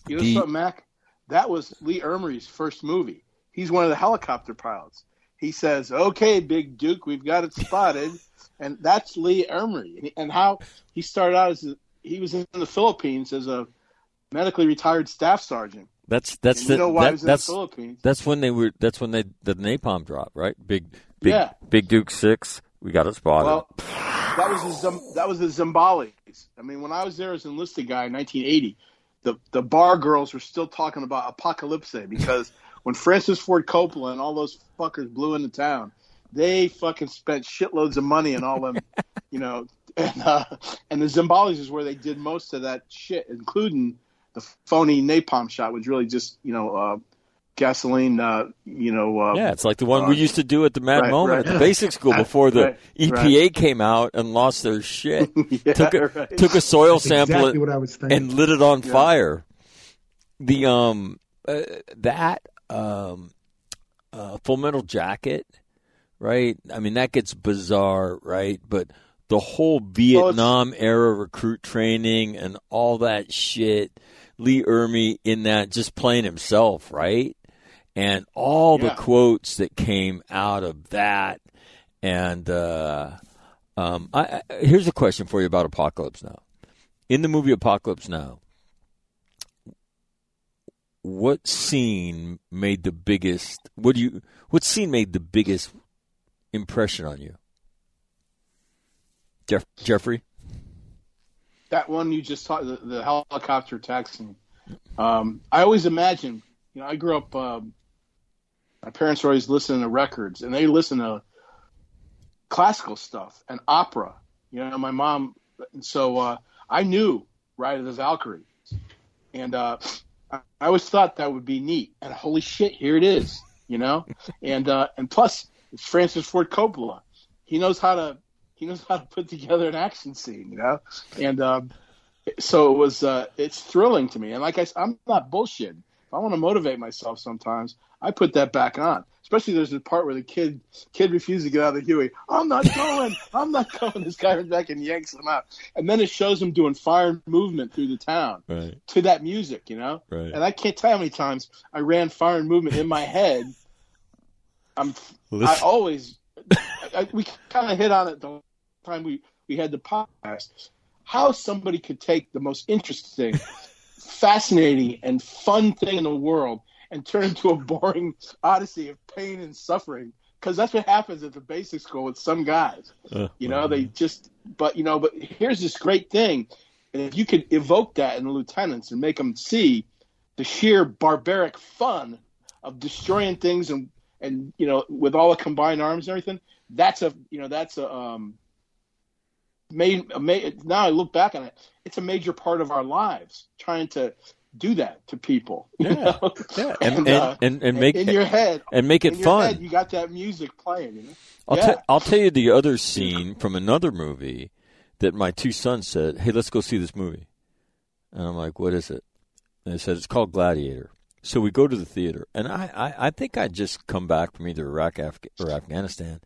you know the, something mac? That was lee ermey's first movie. He's one of the helicopter pilots. He says okay big duke we've got it spotted. And that's lee ermey and how he started out as a, he was in the philippines as a medically retired staff sergeant. That's that's the, you know why that, that's that's when they were that's when they the napalm drop right? Big Big, yeah. Big Duke six. We got it spotted. Well, that was the that was the Zambales. I mean, when I was there as an enlisted guy in 1980, the the bar girls were still talking about apocalypse because when Francis Ford Coppola and all those fuckers blew into town, they fucking spent shitloads of money and all them, you know, and uh, and the Zambales is where they did most of that shit, including the phony napalm shot, which really just you know. Uh, gasoline, uh, you know. Uh, yeah, it's like the one uh, we used to do at the Mad right, Moment right. at the basic school before the right, EPA came out and lost their shit. yeah, took a took a soil That's sample exactly and lit it on Yeah. fire. The um uh, that um uh, Full Metal Jacket, right? I mean that gets bizarre, right? But the whole Vietnam era recruit training and all that shit. Lee Ermey in that just playing himself, right? And all Yeah. the quotes that came out of that. And uh, um, I, I, here's a question for you about Apocalypse Now. In the movie Apocalypse Now, what scene made the biggest? What do you? What scene made the biggest impression on you, Jeff, Jeffrey? that one you just talked the, the helicopter attack scene. Um, I always imagine, you know, I grew up. Um, my parents were always listening to records, and they listen to classical stuff and opera. You know, my mom. And so uh, I knew Ride of the Valkyrie, and uh, I, always thought that would be neat. And holy shit, here it is. You know, and uh, and plus it's Francis Ford Coppola. He knows how to he knows how to put together an action scene, you know, and um, so it was uh, it's thrilling to me. And like I said, I'm not bullshitting. If I want to motivate myself, sometimes I put that back on, especially there's a part where the kid kid refuses to get out of the Huey. I'm not going. I'm not going. This guy runs back and yanks him out, and then it shows him doing fire movement through the town Right. to that music, you know. Right. And I can't tell you how many times I ran fire movement in my head. I'm. I always. I, I, we kind of hit on it the time we we had the podcast. How somebody could take the most interesting, fascinating, and fun thing in the world and turn into a boring odyssey of pain and suffering. Because that's what happens at the basic school with some guys. Uh, You know, they just, but you know, but here's this great thing. And if you could evoke that in the lieutenants and make them see the sheer barbaric fun of destroying things and, and, you know, with all the combined arms and everything, that's a, you know, that's a, um, made, a ma- now I look back on it, it's a major part of our lives trying to do that to people. Yeah. know? Yeah, and- and- uh, and- and make in your head and make it in your fun. head, you got that music playing, you know? I'll, yeah. te- I'll tell you the other scene from another movie that my two sons said, "Hey, let's go see this movie," and I'm like, "What is it?" And they said it's called Gladiator. So we go to the theater, and I, I, I think I'd just come back from either Iraq Af- or Afghanistan,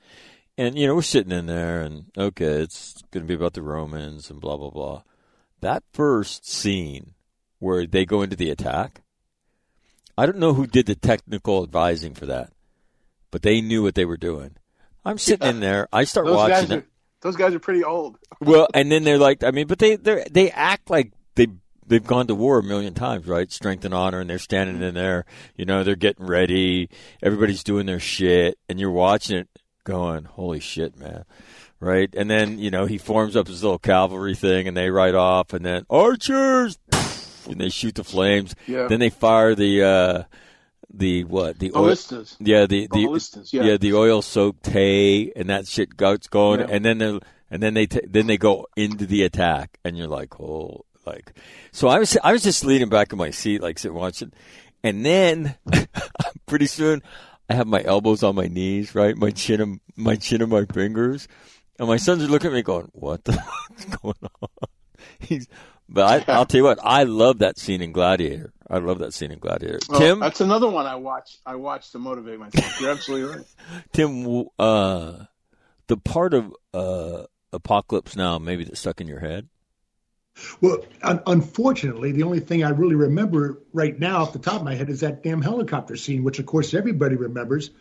and you know we're sitting in there, and okay, it's going to be about the Romans and blah blah blah. That first scene where they go into the attack, I don't know who did the technical advising for that, but they knew what they were doing. I'm sitting in there. I start those watching guys it. are, those guys are pretty old. Well, and then they're like, I mean, but they they they act like they they've gone to war a million times, right? Strength and honor, and they're standing in there. You know, they're getting ready. Everybody's doing their shit, and you're watching it, going, "Holy shit, man!" Right? And then you know he forms up his little cavalry thing, and they ride off, and then archers, and they shoot the flames. Yeah. Then they fire the. uh the what the oil- Ballistas. yeah the the Ballistas, yeah. the oil soaked hay and that shit goes going Yeah. and then they and then they t- then they go into the attack and you're like oh like so I was I was just leaning back in my seat like sitting watching and then pretty soon I have my elbows on my knees right my chin and my chin and my fingers and my sons are looking at me going what the fuck's going on he's but I, I'll tell you what I love that scene in Gladiator I love that scene in Gladiator Well, Tim that's another one I watched. I watched to motivate myself. You're absolutely right. Tim, uh, the part of uh, Apocalypse Now maybe that stuck in your head. Well, un- unfortunately, the only thing I really remember right now off the top of my head is that damn helicopter scene, which of course everybody remembers.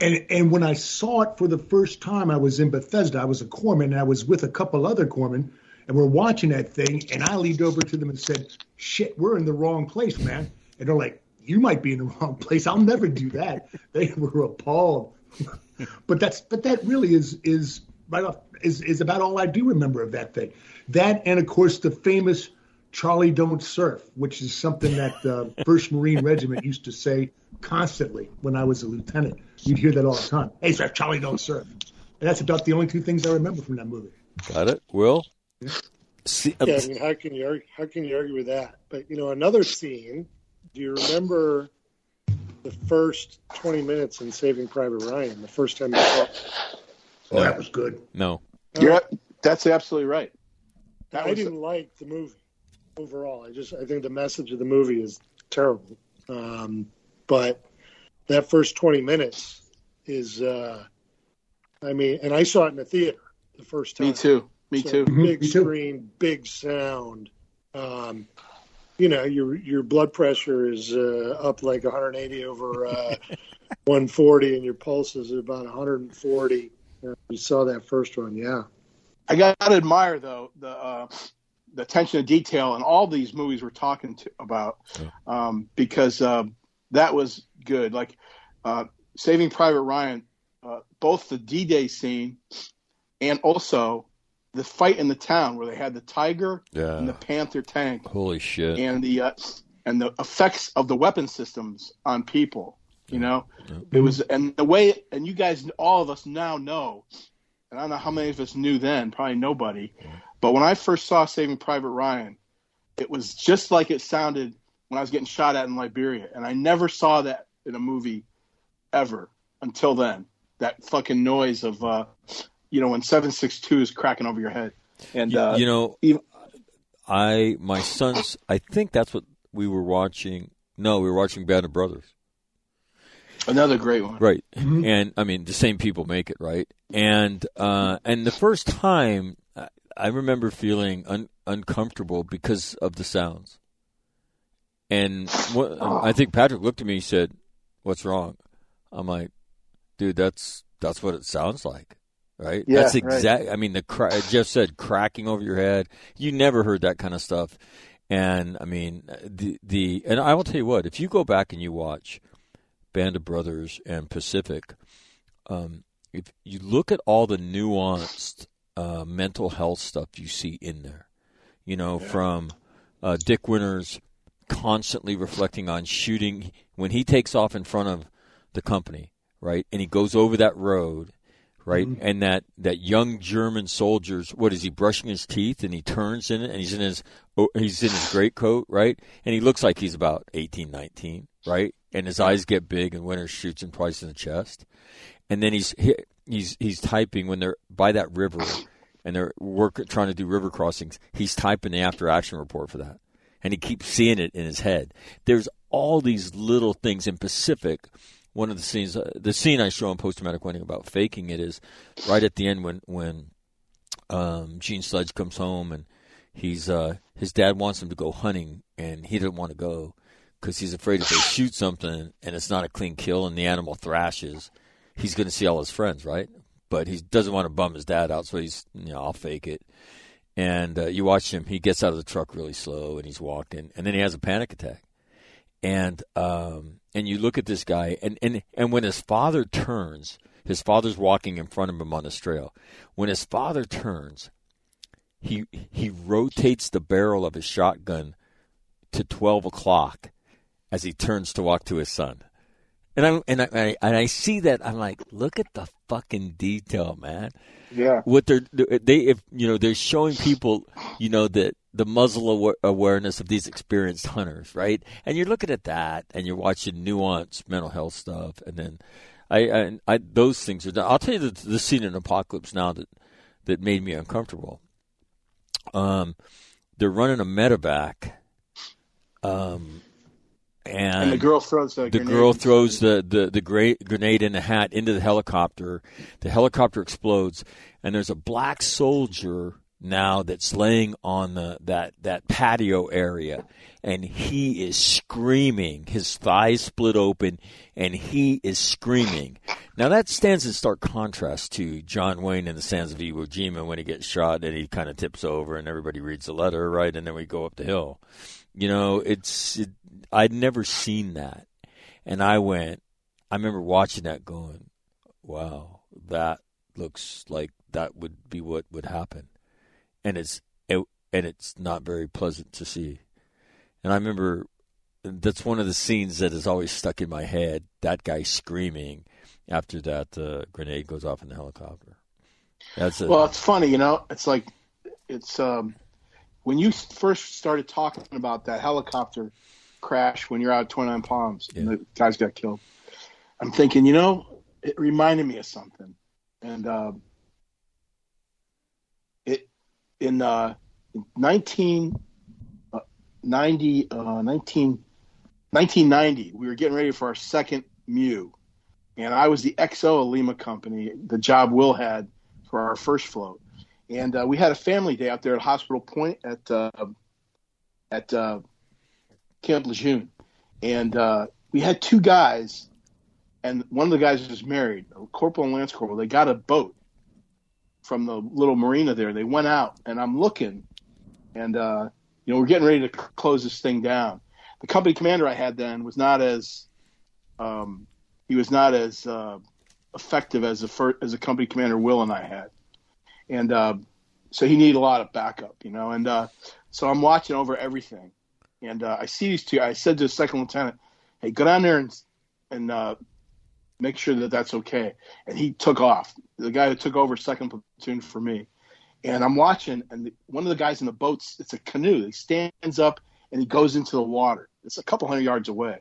And and when I saw it for the first time, I was in Bethesda. I was a corpsman, and I was with a couple other corpsmen, and we're watching that thing. And I leaned over to them and said, "Shit, we're in the wrong place, man." And they're like, "You might be in the wrong place. I'll never do that." They were appalled. but that's but that really is is right off is is about all I do remember of that thing. That and of course the famous Charlie Don't Surf, which is something that the First Marine Regiment used to say constantly when I was a lieutenant. You'd hear that all the time. Hey, sir, Charlie Don't Surf. And that's about the only two things I remember from that movie. Got it, Will. See, uh, Yeah, I mean, how can you argue, how can you argue with that? But you know, another scene. Do you remember the first twenty minutes in Saving Private Ryan? The first time you saw. It? Oh, that was good. no, You're, that's absolutely right. That I was- didn't like the movie overall. I just I think the message of the movie is terrible. Um, but that first twenty minutes is, uh, I mean, and I saw it in the theater the first time. Me too. Me So too. Mhm, Big me too. screen, big sound. Um, you know, your your blood pressure is uh, up like 180 over uh, 140, and your pulse is about 140. Uh, you saw that first one, yeah. I got to admire though the uh, the attention to detail in all these movies we're talking to, about um, because um, that was good. Like uh, Saving Private Ryan, uh, both the D-Day scene and also the fight in the town where they had the tiger and the panther tank holy shit, and the uh, and the effects of the weapon systems on people. You know, it was and the way and you guys, all of us now know, and I don't know how many of us knew then, probably nobody. But when I first saw Saving Private Ryan, it was just like it sounded when I was getting shot at in Liberia, and I never saw that in a movie ever until then. That fucking noise of, uh, you know, when seven six two is cracking over your head, and you, uh, you know, even- I my sons. I think that's what we were watching. No, we were watching Band of Brothers. Another great one. Right. And I mean, the same people make it, right? And uh, and the first time I- I remember feeling un- uncomfortable because of the sounds. And what, I think Patrick looked at me and said, "What's wrong?" I'm like, "Dude, that's that's what it sounds like." Right? Yeah, that's right. I mean, the cra- Jeff said cracking over your head. You never heard that kind of stuff. And I mean, the the and I will tell you what, if you go back and you watch Band of Brothers and Pacific, um, if you look at all the nuanced uh, mental health stuff you see in there, you know, from uh, Dick Winters constantly reflecting on shooting when he takes off in front of the company, right, and he goes over that road, right, and that that young German soldiers, what is he brushing his teeth and he turns in it and he's in his oh, he's in his great coat, right, and he looks like he's about eighteen, nineteen, right, and his eyes get big and Winter shoots him twice in the chest, and then he's he, he's he's typing when they're by that river and they're work trying to do river crossings. He's typing the after action report for that, and he keeps seeing it in his head. There's all these little things in Pacific. One of the scenes, uh, the scene I show in post traumatic winning about faking it is right at the end when when um, Gene Sledge comes home and he's uh, his dad wants him to go hunting and he doesn't want to go because he's afraid if they shoot something and it's not a clean kill and the animal thrashes, he's going to see all his friends, right? But he doesn't want to bum his dad out, so he's you know I'll fake it. And uh, you watch him; he gets out of the truck really slow and he's walking, and then he has a panic attack. And um, and you look at this guy, and, and and when his father turns, his father's walking in front of him on this trail. When his father turns, he he rotates the barrel of his shotgun to twelve o'clock as he turns to walk to his son. And I and I, and I see that I'm like, look at the fucking detail, man. Yeah. What they're they if you know they're showing people, you know that the muzzle awa- awareness of these experienced hunters, right? And you're looking at that, and you're watching nuanced mental health stuff, and then I, I, I those things are. I'll tell you the, the scene in Apocalypse Now that that made me uncomfortable. Um, they're running a medevac. Um, and, And the girl throws the the grenade girl throws the the the grenade in a hat into the helicopter. The helicopter explodes, and there's a black soldier now that's laying on the that that patio area, and he is screaming. His thighs split open, and he is screaming. Now that stands in stark contrast to John Wayne in the Sands of Iwo Jima when he gets shot and he kind of tips over, and everybody reads the letter, right? And then we go up the hill. You know, it's it, I'd never seen that, and I went. I remember watching that, going, "Wow, that looks like that would be what would happen," and it's it, and it's not very pleasant to see. And I remember that's one of the scenes that has always stuck in my head. That guy screaming after that uh, grenade goes off in the helicopter. That's a, Well, it's funny, you know. It's like it's um, when you first started talking about that helicopter crash when you're out at 29 Palms and the guys got killed. I'm thinking, you know, it reminded me of something, and um, it in uh, in 1990, uh, 19, 1990, we were getting ready for our second MEU, and I was the XO of Lima Company, the job Will had for our first float, and uh, we had a family day out there at Hospital Point at uh, at uh, Camp Lejeune, and uh, we had two guys, and one of the guys was married, corporal and lance corporal. They got a boat from the little marina there. They went out, and I'm looking, and uh, you know we're getting ready to close this thing down. The company commander I had then was not as um, he was not as uh, effective as a fir- as a company commander Will and I had, and uh, so he needed a lot of backup, you know. And uh, so I'm watching over everything, and uh, I see these two. I said to the second lieutenant, "Hey, go down there and and uh, make sure that that's okay." And he took off. The guy that took over second platoon for me, and I'm watching, and the, one of the guys in the boats, it's a canoe. He stands up and he goes into the water. It's a couple hundred yards away.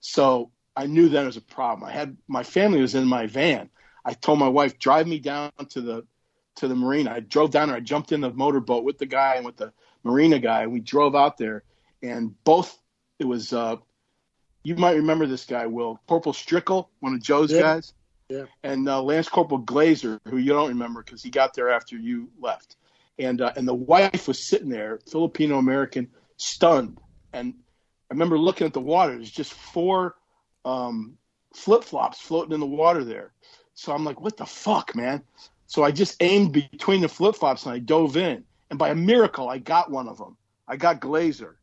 So I knew that was a problem. I had my family was in my van. I told my wife, drive me down to the to the marina. I drove down there. I jumped in the motorboat with the guy and with the marina guy, and we drove out there. And both it was uh, you might remember this guy, Will Corporal Strickle, one of Joe's Yeah. guys, Yeah. and uh, Lance Corporal Glazer, who you don't remember because he got there after you left, and uh, and the wife was sitting there, Filipino American, stunned, and I remember looking at the water. There's just four um, flip flops floating in the water there. So I'm like, what the fuck, man? So I just aimed between the flip flops and I dove in, and by a miracle, I got one of them. I got Glazer.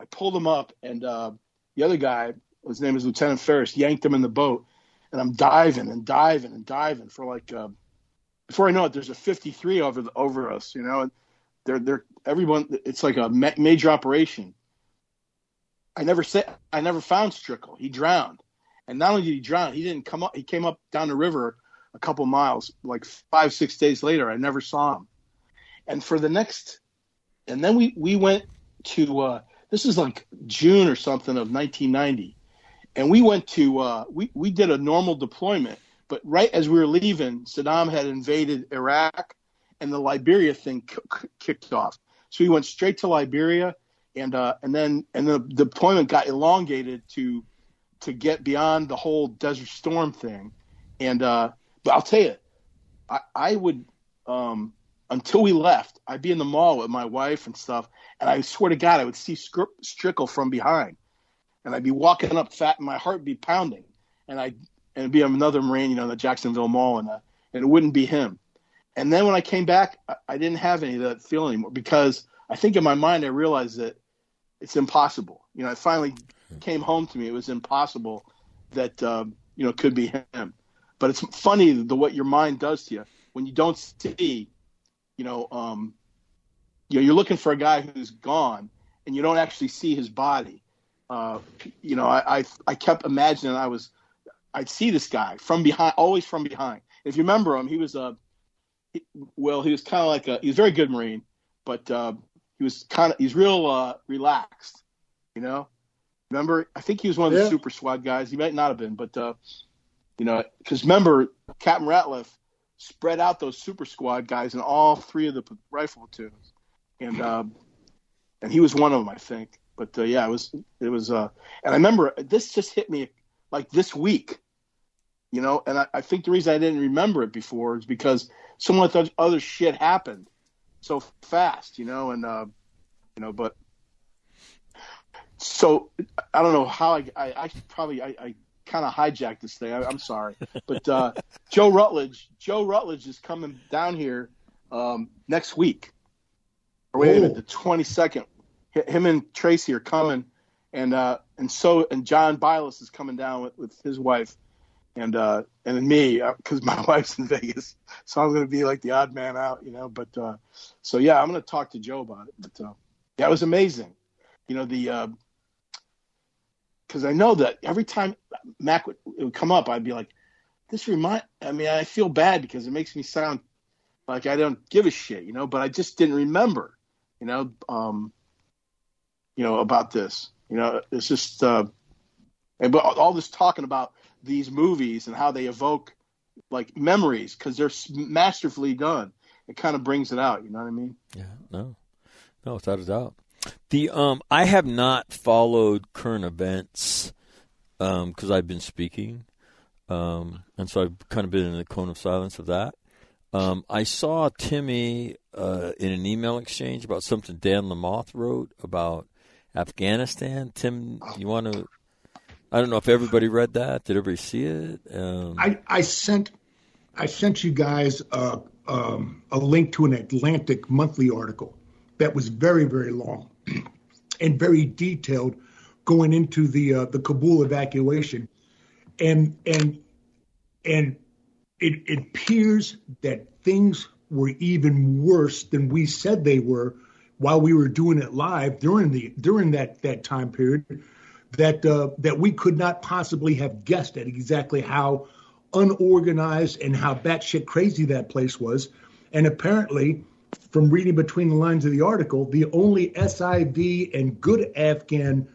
I pulled him up, and uh, the other guy, his name is Lieutenant Ferris, yanked him in the boat, and I'm diving and diving and diving for like. Uh, before I know it, there's a 53 over the, over us, you know, and they're they're everyone. It's like a ma- major operation. I never said I never found Strickle. He drowned, and not only did he drown, he didn't come up. He came up down the river a couple miles, like five six days later. I never saw him, and for the next, and then we we went to uh, this is like June or something of 1990, and we went to uh, we we did a normal deployment, but right as we were leaving, Saddam had invaded Iraq, and the Liberia thing k- kicked off. So we went straight to Liberia, and uh, and then and the deployment got elongated to to get beyond the whole Desert Storm thing, and uh, but I'll tell you, I, I would um, until we left, I'd be in the mall with my wife and stuff, and I swear to God, I would see Strickle from behind, and I'd be walking up fat, and my heart would be pounding, and I and it'd be another Marine, you know, in the Jacksonville Mall, and uh, and it wouldn't be him. And then when I came back, I, I didn't have any of that feeling anymore because I think in my mind I realized that it's impossible. You know, it finally came home to me. It was impossible that um, you know it could be him. But it's funny the what your mind does to you when you don't see. You know, um, you know, you're looking for a guy who's gone, and you don't actually see his body. Uh, you know, I, I I kept imagining I was, I'd see this guy from behind, always from behind. If you remember him, he was a, he, well, he was kind of like a, he was a very good Marine, but uh, he was kind of, he's real uh, relaxed. You know, remember? I think he was one of the Yeah. super SWAT guys. He might not have been, but uh, you know, because remember, Captain Ratliff spread out those super squad guys in all three of the rifle platoons, and um, and he was one of them, I think. But uh, yeah, it was it was, uh, and I remember this just hit me like this week, you know, and I, I think the reason I didn't remember it before is because so much oth- other shit happened so fast, you know, and uh, you know, but so I don't know how I I, I probably I, I kind of hijacked this thing. I, I'm sorry, but uh, Joe Rutledge, Joe Rutledge is coming down here um, next week. Or wait a minute, the 22nd. Him and Tracy are coming, and uh, and so and John Bilas is coming down with, with his wife, and uh, and me because my wife's in Vegas, so I'm going to be like the odd man out, you know. But uh, so yeah, I'm going to talk to Joe about it. But uh, yeah, it was amazing, you know the because I know that every time Mac would, would come up, I'd be like, this remind. I mean, I feel bad because it makes me sound like I don't give a shit, you know. But I just didn't remember, you know, um, you know about this. You know, it's just uh, and but all this talking about these movies and how they evoke like memories because they're masterfully done. It kind of brings it out. You know what I mean? Yeah, no, no, without a doubt. The um, I have not followed current events because I've been speaking, um, and so I've kind of been in the cone of silence of that. Um, I saw Timmy uh, in an email exchange about something Dan Lamothe wrote about Afghanistan. Tim, you want to? I don't know if everybody read that. Did everybody see it? Um, I, I sent I sent you guys uh, um, a link to an Atlantic monthly article that was very very long and very detailed, going into the uh, the Kabul evacuation, and and and it, it appears that things were even worse than we said they were while we were doing it live during the during that that time period that uh, that we could not possibly have guessed at exactly how unorganized and how batshit crazy that place was. And apparently, from reading between the lines of the article, the only SIV and good Afghan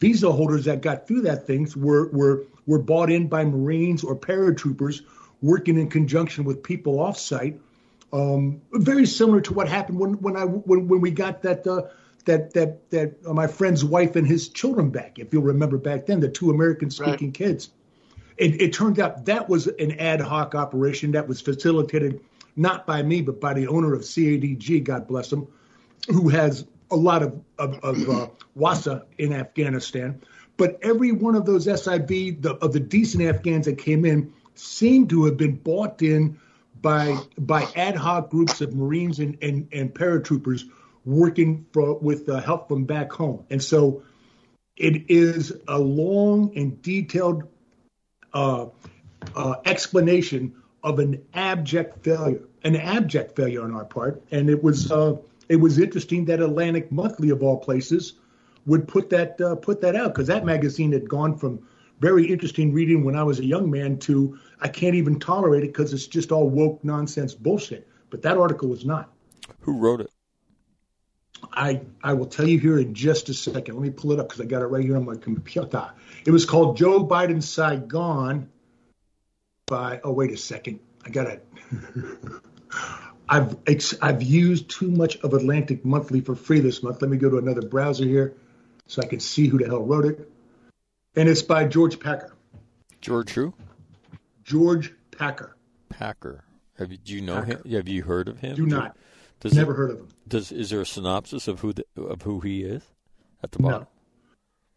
visa holders that got through that things were were were bought in by Marines or paratroopers working in conjunction with people offsite. Um, very similar to what happened when when I when when we got that uh, that that that uh, my friend's wife and his children back. If you'll remember back then, the two American speaking kids. It, it turned out that was an ad hoc operation that was facilitated not by me but by the owner of CADG, God bless him, who has a lot of of, of uh, wasta in Afghanistan. But every one of those SIV the, of the decent Afghans that came in seemed to have been bought in by by ad hoc groups of Marines and, and, and paratroopers working for, with uh, help from back home. And so it is a long and detailed uh, uh, explanation of an abject failure, an abject failure on our part. And it was uh, it was interesting that Atlantic Monthly of all places would put that uh, put that out because that magazine had gone from very interesting reading when I was a young man to I can't even tolerate it because it's just all woke nonsense bullshit. But that article was not. Who wrote it? I I will tell you here in just a second. Let me pull it up because I got it right here on my computer. It was called Joe Biden Saigon by oh wait a second. I got it. I've I've used too much of Atlantic Monthly for free this month. Let me go to another browser here so I can see who the hell wrote it. And it's by George Packer. George who? George Packer. Packer. Have you, do you know Packer. him? Have you heard of him? Do not. Does Never it- heard of him. Does is there a synopsis of who the, of who he is at the bottom? No,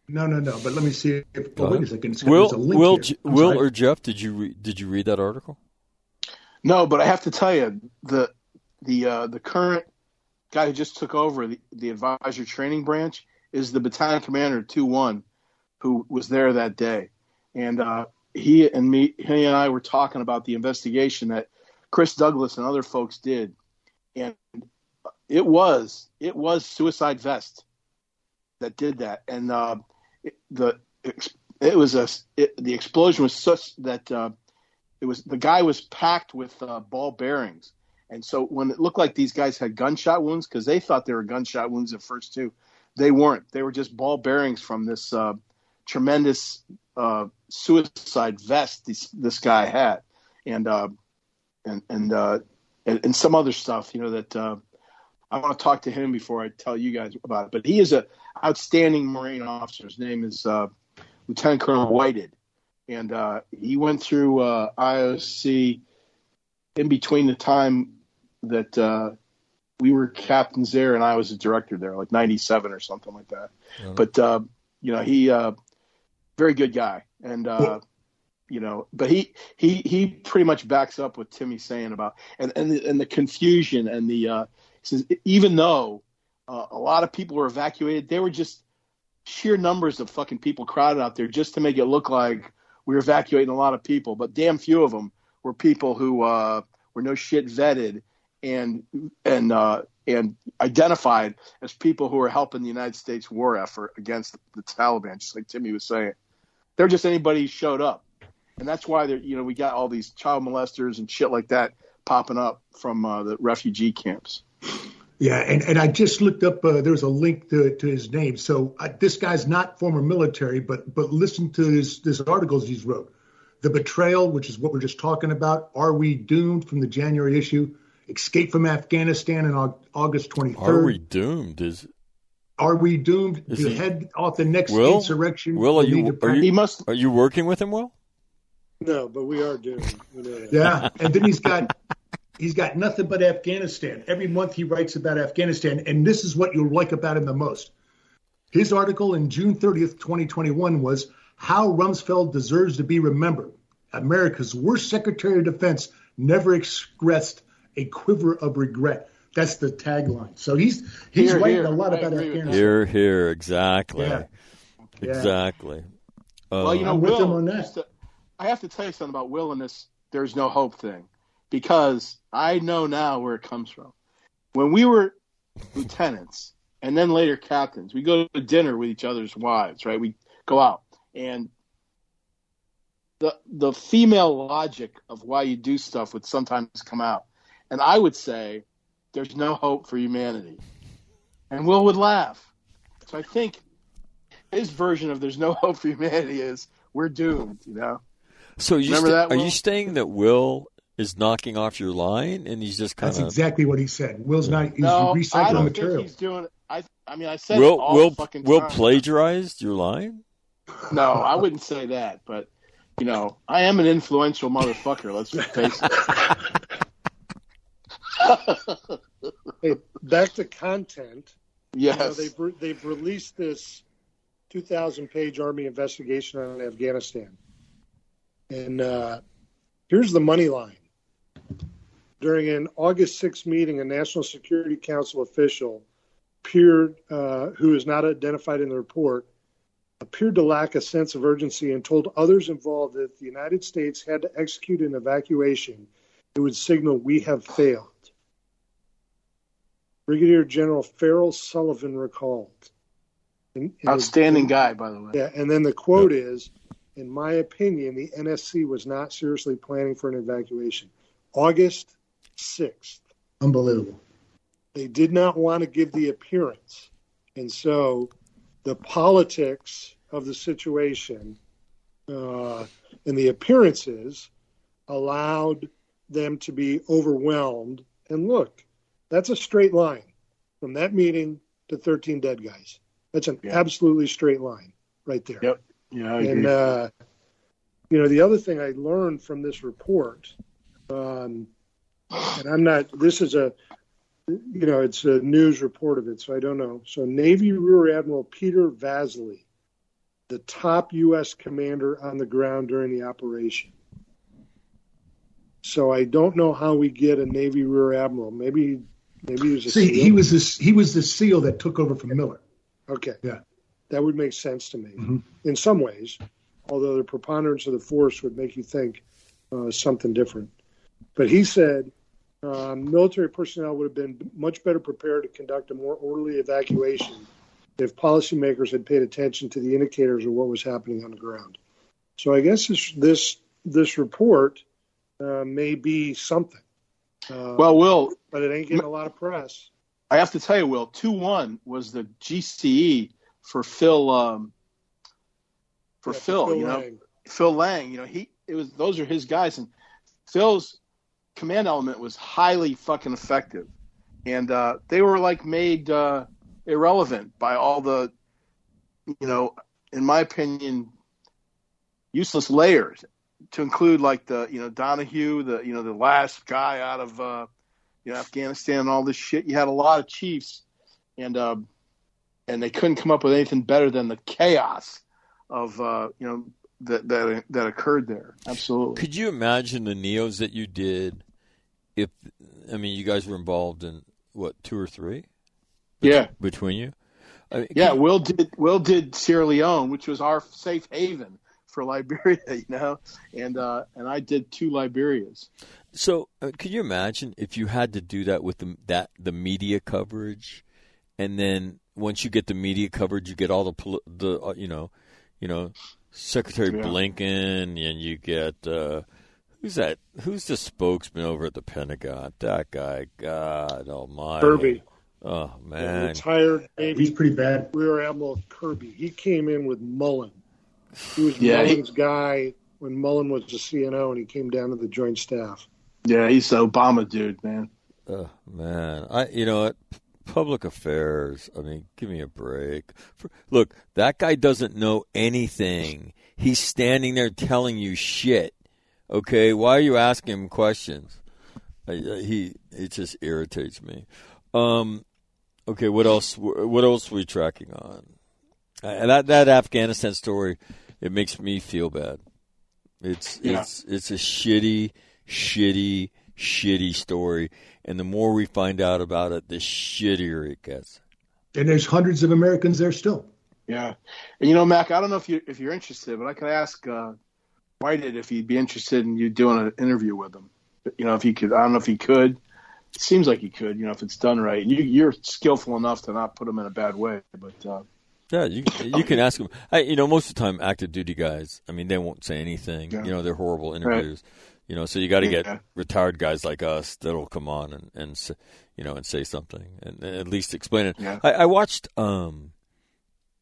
no, no. No. But let me see if. Oh, wait a second. It's, Will a link Will here. Will sorry. or Jeff? Did you re- did you read that article? No, but I have to tell you the the uh, the current guy who just took over the, the advisor training branch is the battalion commander two one, who was there that day, and uh, he and me, he and I were talking about the investigation that Chris Douglas and other folks did, and it was it was suicide vest that did that, and uh, it, the it was a it, the explosion was such that. Uh, it was the guy was packed with uh, ball bearings, and so when it looked like these guys had gunshot wounds because they thought they were gunshot wounds at first too, they weren't. They were just ball bearings from this uh, tremendous uh, suicide vest this this guy had, and uh, and and, uh, and and some other stuff, you know that. I want to talk to him before I tell you guys about it. But he is a outstanding Marine officer. His name is uh, Lieutenant Colonel Whited and uh, he went through uh, IOC in between the time that uh, we were captains there and I was a director there, like '97 or something like that. But uh, you know, he uh, very good guy, and uh, you know, but he he he pretty much backs up what Timmy's saying about and and the, and the confusion and the uh, says even though uh, a lot of people were evacuated, they were just sheer numbers of fucking people crowded out there just to make it look like we were evacuating a lot of people, but damn few of them were people who uh, were no shit vetted and and uh, and identified as people who were helping the United States war effort against the Taliban, just like Timmy was saying. They're just anybody who showed up, and that's why they're you know we got all these child molesters and shit like that popping up from uh, the refugee camps. Yeah, and, and I just looked up. Uh, there's a link to, to his name. So uh, this guy's not former military, but but listen to his this articles he's wrote. The betrayal, which is what we're just talking about. Are we doomed? From the January issue. Escape from Afghanistan in Au- August 23rd. Are we doomed? Is Are we doomed Is to he- head off the next Will? insurrection? Will, are you are you He must- are you working with him? Will? No, but we are doomed. We know that. Yeah, and then he's got he's got nothing but Afghanistan. Every month he writes about Afghanistan, and this is what you'll like about him the most. His article in June 30th, 2021 was How Rumsfeld Deserves to Be Remembered. America's worst Secretary of Defense never expressed a quiver of regret. That's the tagline. So he's he's Here, writing here. a lot I about agree with that. Afghanistan. Here, here, exactly, Yeah. Yeah. exactly. Uh, well, you know, I'm Will. him on that. just to- I have to tell you something about Will and this. There's no hope thing, because I know now where it comes from. When we were lieutenants and then later captains, we go to dinner with each other's wives, right? We go out and the the female logic of why you do stuff would sometimes come out, and I would say there's no hope for humanity, and Will would laugh. So I think his version of "There's no hope for humanity" is we're doomed. You know. so you Remember sta- that, are you saying that Will is knocking off your line and he's just kind of. That's exactly what he said. Will's not he's no, I recycling don't material. think he's doing it. I I mean I said Will all Will the fucking Will time. plagiarized your line? No, I wouldn't say that, but you know, I am an influential motherfucker. Let's face it. Hey, back to content. You know, yes. they've re- they've released this 2,000 page Army investigation on Afghanistan, and uh, here's the money line. During an August 6th meeting, a National Security Council official appeared, uh, who is not identified in the report, appeared to lack a sense of urgency and told others involved that if the United States had to execute an evacuation, it would signal we have failed. Brigadier General Farrell Sullivan recalled. In- in- Outstanding guy, by the way. Yeah, and then the quote is, in my opinion, the NSC was not seriously planning for an evacuation. August 6th. Unbelievable. They did not want to give the appearance. And so the politics of the situation uh, and the appearances allowed them to be overwhelmed. And look, that's a straight line from that meeting to 13 dead guys. That's an absolutely straight line right there. Yep. Yeah, I and agree. uh, you know, the other thing I learned from this report, um, and I'm not. This is a, you know, it's a news report of it, so I don't know. So Navy Rear Admiral Peter Vasely, the top U.S. commander on the ground during the operation. So I don't know how we get a Navy Rear Admiral. Maybe, maybe he was a See, SEAL. he was this. He was the SEAL that took over from Miller. Okay. Yeah. That would make sense to me Mhm. in some ways, although the preponderance of the force would make you think uh, something different. But he said um, military personnel would have been much better prepared to conduct a more orderly evacuation if policymakers had paid attention to the indicators of what was happening on the ground. So I guess this this, this report uh, may be something. Uh, Well, Will, but it ain't getting a lot of press. I have to tell you, Will, two one was the GCE for Phil um, for Yeah, Phil, Phil you know, Lang. Phil Lang. You know, he it was those are his guys, and Phil's command element was highly fucking effective, and uh, they were like made uh, irrelevant by all the, you know, in my opinion, useless layers to include like the you know Donahue, the you know the last guy out of uh, you know Afghanistan and all this shit. You had a lot of chiefs, and uh, and they couldn't come up with anything better than the chaos of uh, you know that that that occurred there. Absolutely. Could you imagine the NEOs that you did? If I mean, you guys were involved in what two or three? Yeah. between you. I mean, Yeah, Will did Will did Sierra Leone, which was our safe haven for Liberia, you know, and uh, and I did two Liberias. So, uh, could you imagine if you had to do that with the that the media coverage, and then once you get the media coverage, you get all the the uh, you know, you know, Secretary Yeah. Blinken, and you get uh, who's that? Who's the spokesman over at the Pentagon? That guy, God Almighty, Kirby. Oh Yeah, man, retired Navy He's pretty bad. Rear Admiral Kirby. He came in with Mullen. He was Yeah, he- guy when Mullen was the CNO, and he came down to the Joint Staff. Yeah, he's the Obama dude, man. Oh man, I you know what? Public affairs. I mean, give me a break. For, look, that guy doesn't know anything. He's standing there telling you shit. Okay, why are you asking him questions? I, I- he it just irritates me. Um, okay, what else? What else are we tracking on? Uh, that that Afghanistan story, it makes me feel bad. It's Yeah. it's it's a shitty, shitty, shitty story, and the more we find out about it, the shittier it gets. And there's hundreds of Americans there still. Yeah, and you know, Mac, I don't know if you if you're interested, but I could ask uh, Whitehead if he'd be interested in you doing an interview with him. You know, if he could, I don't know if he could. It seems like he could. You know, if it's done right, and you, you're skillful enough to not put him in a bad way. But uh, Yeah, you you can ask them. I, you know, most of the time, active duty guys. I mean, they won't say anything. Yeah. You know, they're horrible interviews. You know, so you got to Yeah. get retired guys like us that'll come on and and you know and say something and, and at least explain it. Yeah. I, I watched um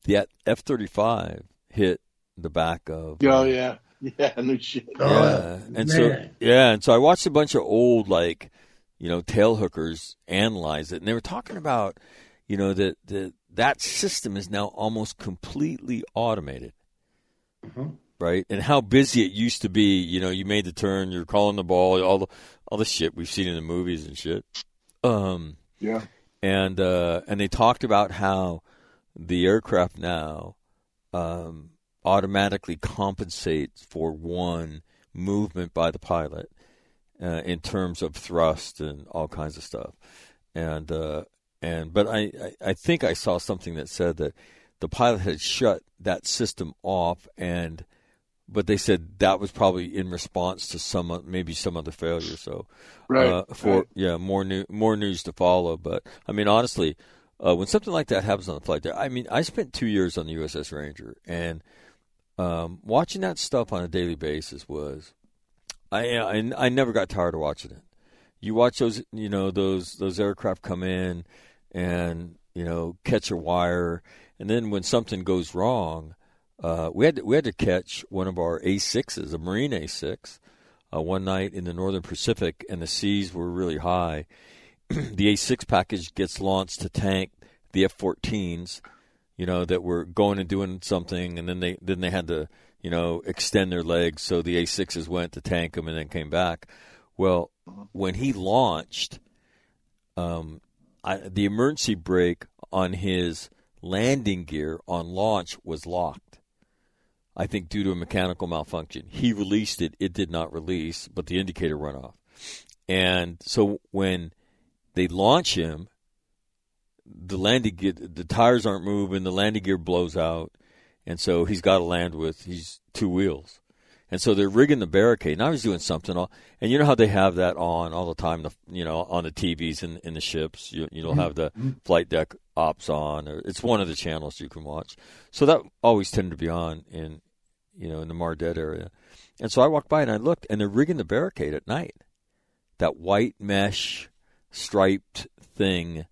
the F thirty five hit the back of oh yeah, yeah, no shit. yeah, and so yeah, and so I watched a bunch of old like, you know, tail hookers analyze it, and they were talking about, you know that that that system is now almost completely automated right? And how busy it used to be. You know, you made the turn, you're calling the ball, all the all the shit we've seen in the movies and shit. Um, Yeah. and uh, and they talked about how the aircraft now um, automatically compensate for one movement by the pilot uh, in terms of thrust and all kinds of stuff. And uh, and but I, I think I saw something that said that the pilot had shut that system off and but they said that was probably in response to some maybe some other failure. So, Right, uh, for right. yeah, more new more news to follow. But I mean, honestly, uh, when something like that happens on the flight, there, I mean, I spent two years on the USS Ranger, and um, watching that stuff on a daily basis was, I, I I never got tired of watching it. You watch those, you know, those those aircraft come in, and you know catch a wire, and then when something goes wrong, uh, we had to, we had to catch one of our A6s, a Marine A6, uh, one night in the Northern Pacific, and the seas were really high. the A6 package gets launched to tank the F-14s, you know, that were going and doing something, and then they then they had to, you know, extend their legs, so the A6s went to tank them and then came back. Well, when he launched, um, I, the emergency brake on his landing gear on launch was locked. I think due to a mechanical malfunction. He released it, it did not release, but the indicator went off. And so when they launch him, the landing gear, the tires aren't moving, the landing gear blows out, and so he's got to land with he's two wheels. And so they're rigging the barricade. Now he's doing something, all, and you know how they have that on all the time. The you know on the TVs in in the ships, you you'll mm-hmm. have the mm-hmm. flight deck ops on, or it's one of the channels you can watch. So that always tended to be on in you know in the Mardet area. And so I walked by and I looked, and they're rigging the barricade at night. That white mesh striped thing,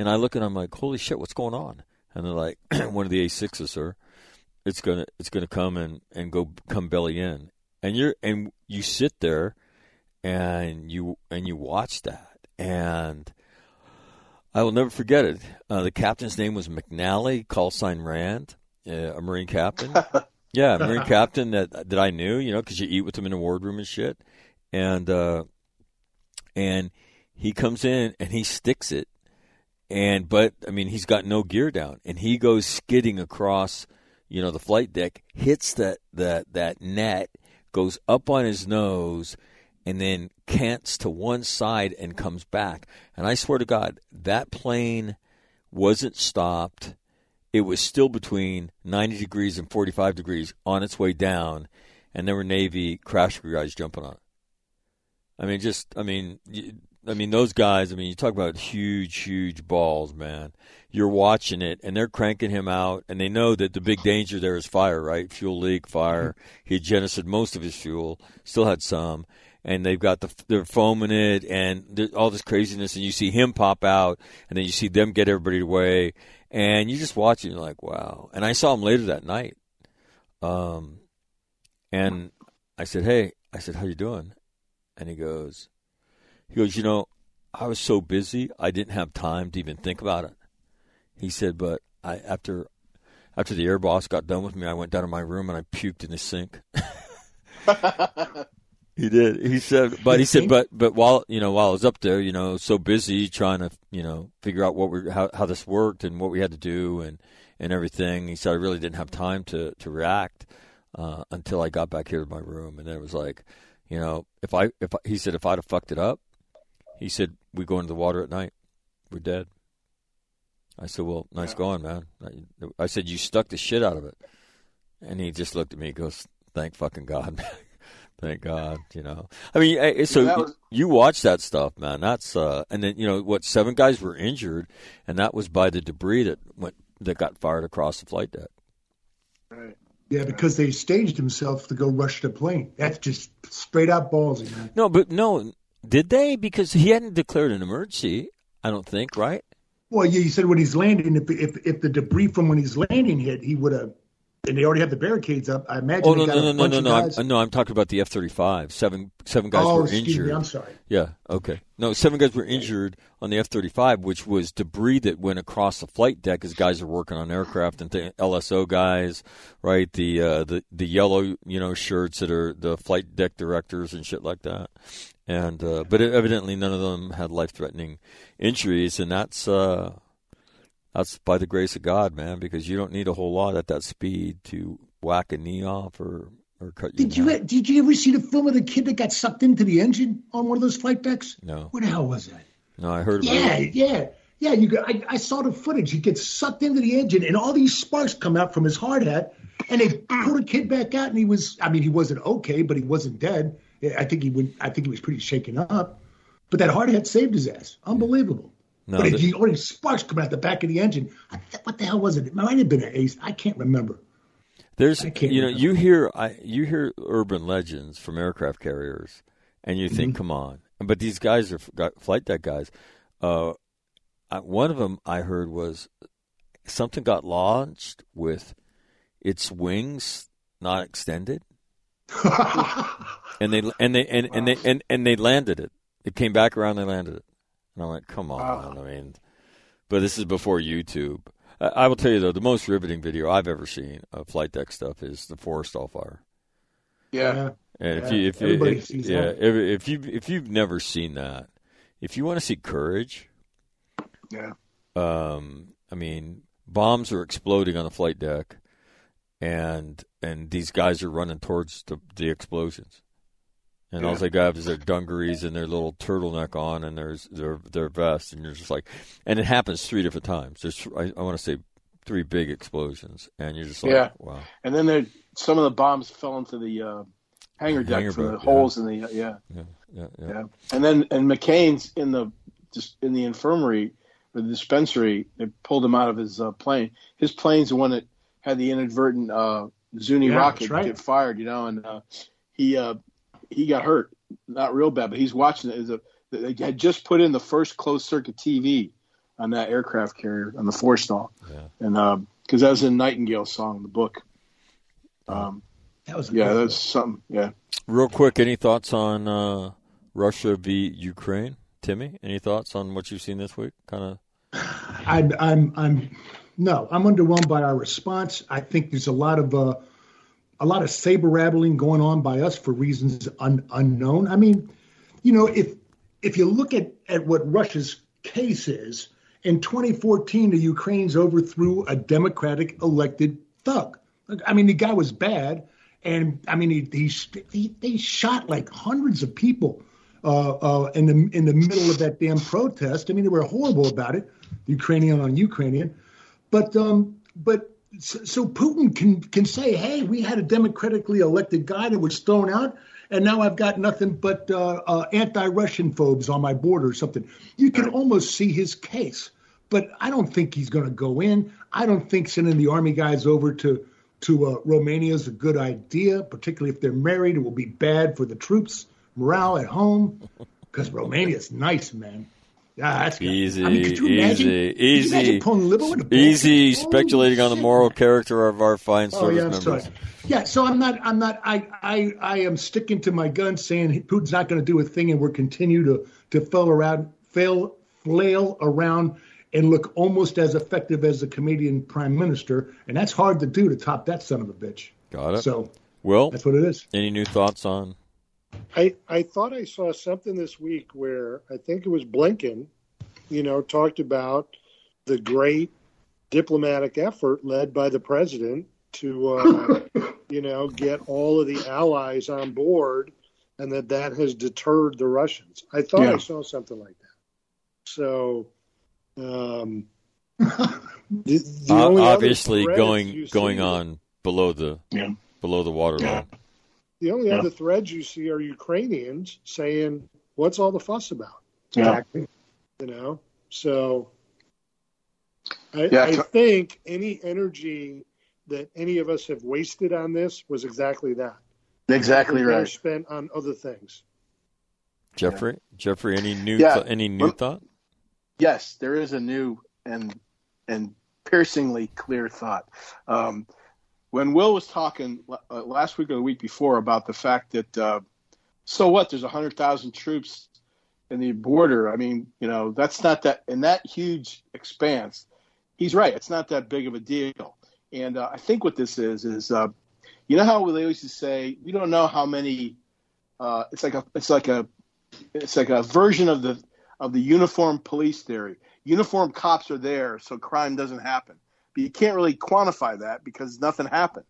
and I look and I'm like, holy shit, what's going on? And they're like, one of the A6s, sir it's gonna it's gonna come and and go come belly in and you're and you sit there and you and you watch that and I will never forget it. Uh, the captain's name was McNally, call sign Rand, uh, a Marine captain. yeah, a Marine captain that that I knew, you know, because you eat with him in the wardroom and shit. And uh, and he comes in and he sticks it, and but I mean he's got no gear down, and he goes skidding across you know, the flight deck, hits that that that net, goes up on his nose, and then cants to one side and comes back. And I swear to God, that plane wasn't stopped. It was still between 90 degrees and 45 degrees on its way down, and there were Navy crash guys jumping on it. I mean, just I mean, I mean those guys. I mean, you talk about huge, huge balls, man. You're watching it, and they're cranking him out, and they know that the big danger there is fire, right? Fuel leak, fire. He had jettisoned most of his fuel, still had some, and they've got the they're foaming it, and all this craziness, and you see him pop out, and then you see them get everybody away, and you just watch it, and you're like, wow. And I saw him later that night, um, and I said, hey, I said, how you doing? And he goes, he goes, you know, I was so busy, I didn't have time to even think about it. He said, but I after after the air boss got done with me, I went down to my room and I puked in the sink. he did. He said, but he said, but but while you know while I was up there, you know, so busy trying to you know figure out what we how how this worked and what we had to do and and everything. He said I really didn't have time to to react uh, until I got back here to my room, and then it was like, you know, if I if I, he said if I'd have fucked it up, he said we go into the water at night, we're dead. I said, well, nice going, man. I, I said you stuck the shit out of it, and he just looked at me, and goes, thank fucking God, man. Thank God, you know. I mean, eh, so that was- you watch that stuff, man. That's uh, and then you know what? Seven guys were injured, and that was by the debris that went that got fired across the flight deck. Right. Yeah, because they staged himself to go rush the plane. That's just straight out ballsy, man. No, but no, did they? Because he hadn't declared an emergency. I don't think, right? Well, yeah, you said when he's landing, if if if the debris from when he's landing hit, he would have and they already have the barricades up. I imagine. Oh no no no no no no! I'm, no, I'm talking about the F-35. Seven seven guys Oh, were excuse me, injured. I'm sorry. Yeah. Okay. No, seven guys were injured on the F-35, which was debris that went across the flight deck as guys are working on aircraft and th- LSO guys, right? The uh, the the yellow you know shirts that are the flight deck directors and shit like that. And uh, but evidently none of them had life-threatening injuries, and that's. Uh, that's by the grace of God, man, because you don't need a whole lot at that speed to whack a knee off or, or cut your Did you did you ever see the film of the kid that got sucked into the engine on one of those flight decks? No. Where the hell was that? No, I heard about Yeah, it. yeah, yeah. You got, I, I saw the footage. He gets sucked into the engine, and all these sparks come out from his hard hat, and they pull the kid back out, and he was. I mean, he wasn't okay, but he wasn't dead. I think he would. I think he was pretty shaken up. But that hard hat saved his ass. Unbelievable. No, but the- he, all these sparks coming out the back of the engine. I th- what the hell was it? It might have been an ace. I can't remember. There's, I can't you know, remember. you hear, I, you hear urban legends from aircraft carriers, and you Mm-hmm. think, come on. But these guys are flight deck guys. Uh, one of them I heard was something got launched with its wings not extended, and they and they and, and they and, and they landed it. It came back around. They landed it, and I'm like, come on. I mean, but this is before YouTube. I, I will tell you though, the most riveting video I've ever seen of flight deck stuff is the Forrestal fire. Yeah. And if you if, everybody if, sees yeah, that. if, if you if you've never seen that, if you want to see courage, Yeah. um, I mean, bombs are exploding on the flight deck, and and these guys are running towards the, the explosions, and all they got is their dungarees and their little turtleneck on, and there's their their vest, and you're just like, and it happens three different times. There's I, I want to say three big explosions, and you're just like, Yeah. wow. And then there, some of the bombs fell into the uh, hangar deck Hangar from the deck, holes in the yeah. Yeah, yeah, yeah. Yeah. And then and McCain's in the just in the infirmary or the dispensary. They pulled him out of his uh, plane. His plane's the one that had the inadvertent uh, Zuni Yeah, rocket right. get fired. You know, and uh, he uh, he got hurt, not real bad, but he's watching it. As a, they had just put in the first closed circuit TV on that aircraft carrier on the Forrestal, Yeah. and because that was in Nightingale's song, the book. Um, That was yeah, that's something. Yeah. Real quick, any thoughts on uh, Russia v Ukraine? Timmy, any thoughts on what you've seen this week? Kind of. I'm, I'm, I'm, no, I'm underwhelmed by our response. I think there's a lot of, uh, a lot of saber rattling going on by us for reasons un, unknown. I mean, you know, if if you look at at what Russia's case is, in 2014, the Ukrainians overthrew a democratic elected thug. I mean, the guy was bad, and I mean, he, he, he they shot like hundreds of people uh, uh, in the in the middle of that damn protest. I mean, they were horrible about it, Ukrainian on Ukrainian. But um, but so, Putin can can say, hey, we had a democratically elected guy that was thrown out, and now I've got nothing but uh, uh, anti-Russian phobes on my border or something. You can almost see his case, but I don't think he's going to go in. I don't think sending the army guys over to to uh, Romania is a good idea, particularly if they're married. It will be bad for the troops' morale at home because Romania's nice, man. Yeah, that's good. Easy, I mean, could you imagine, easy, could you imagine easy, pulling liver with a easy. Speculating on the moral character of our fine Oh service yeah, members. sorry. Yeah, so I'm not. I'm not. I. I. I am sticking to my guns, saying Putin's not going to do a thing, and we're continue to to fail around, fail, flail around, and look almost as effective as the Canadian Prime Minister, and that's hard to do to top that son of a bitch. Got it. So well, that's what it is. any new thoughts on? I, I thought I saw something this week where I think it was Blinken, you know, talked about the great diplomatic effort led by the president to, uh, you know, get all of the allies on board and that that has deterred the Russians. I thought Yeah. I saw something like that. So, um, the, the O- only obviously, going going on below the Yeah. below the waterline. The only Yeah. other threads you see are Ukrainians saying, "What's all the fuss about?" Yeah. You know, so I, Yeah, I think any energy that any of us have wasted on this was exactly that. Exactly It was right. Spent on other things. Jeffrey, Jeffrey, any new Yeah. th- any new Well- thought? Yes, there is a new and and piercingly clear thought. Um, when Will was talking uh, last week or the week before about the fact that uh, so what? There's hundred thousand troops in the border. I mean, you know, that's not that in that huge expanse. He's right. It's not that big of a deal. And uh, I think what this is is, uh, you know how they to say, we don't know how many. Uh, it's like a it's like a it's like a version of the of the uniform police theory. Uniform cops are there so crime doesn't happen, but you can't really quantify that because nothing happened.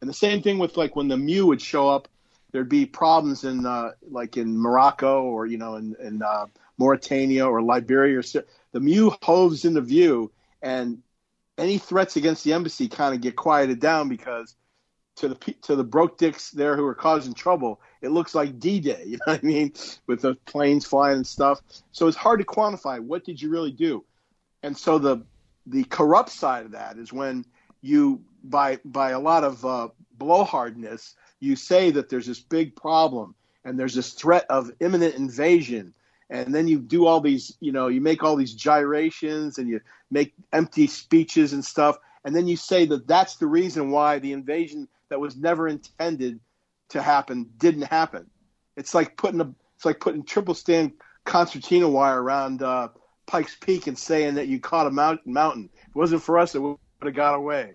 And the same thing with like when the MEU would show up, there'd be problems in uh, like in Morocco or you know in, in uh, Mauritania or Liberia or the MEU hoves into view, and any threats against the embassy kind of get quieted down because to the to the broke dicks there who are causing trouble, it looks like D-Day. You know what I mean? With the planes flying and stuff. So it's hard to quantify what did you really do. And so the the corrupt side of that is when you by by a lot of uh, blowhardness, you say that there's this big problem and there's this threat of imminent invasion. And then you do all these you know you make all these gyrations and you make empty speeches and stuff. And then you say that that's the reason why the invasion that was never intended to happen didn't happen. It's like putting a it's like putting triple strand concertina wire around uh, pikes peak and saying that you caught a mountain mountain if it wasn't for us it would have got away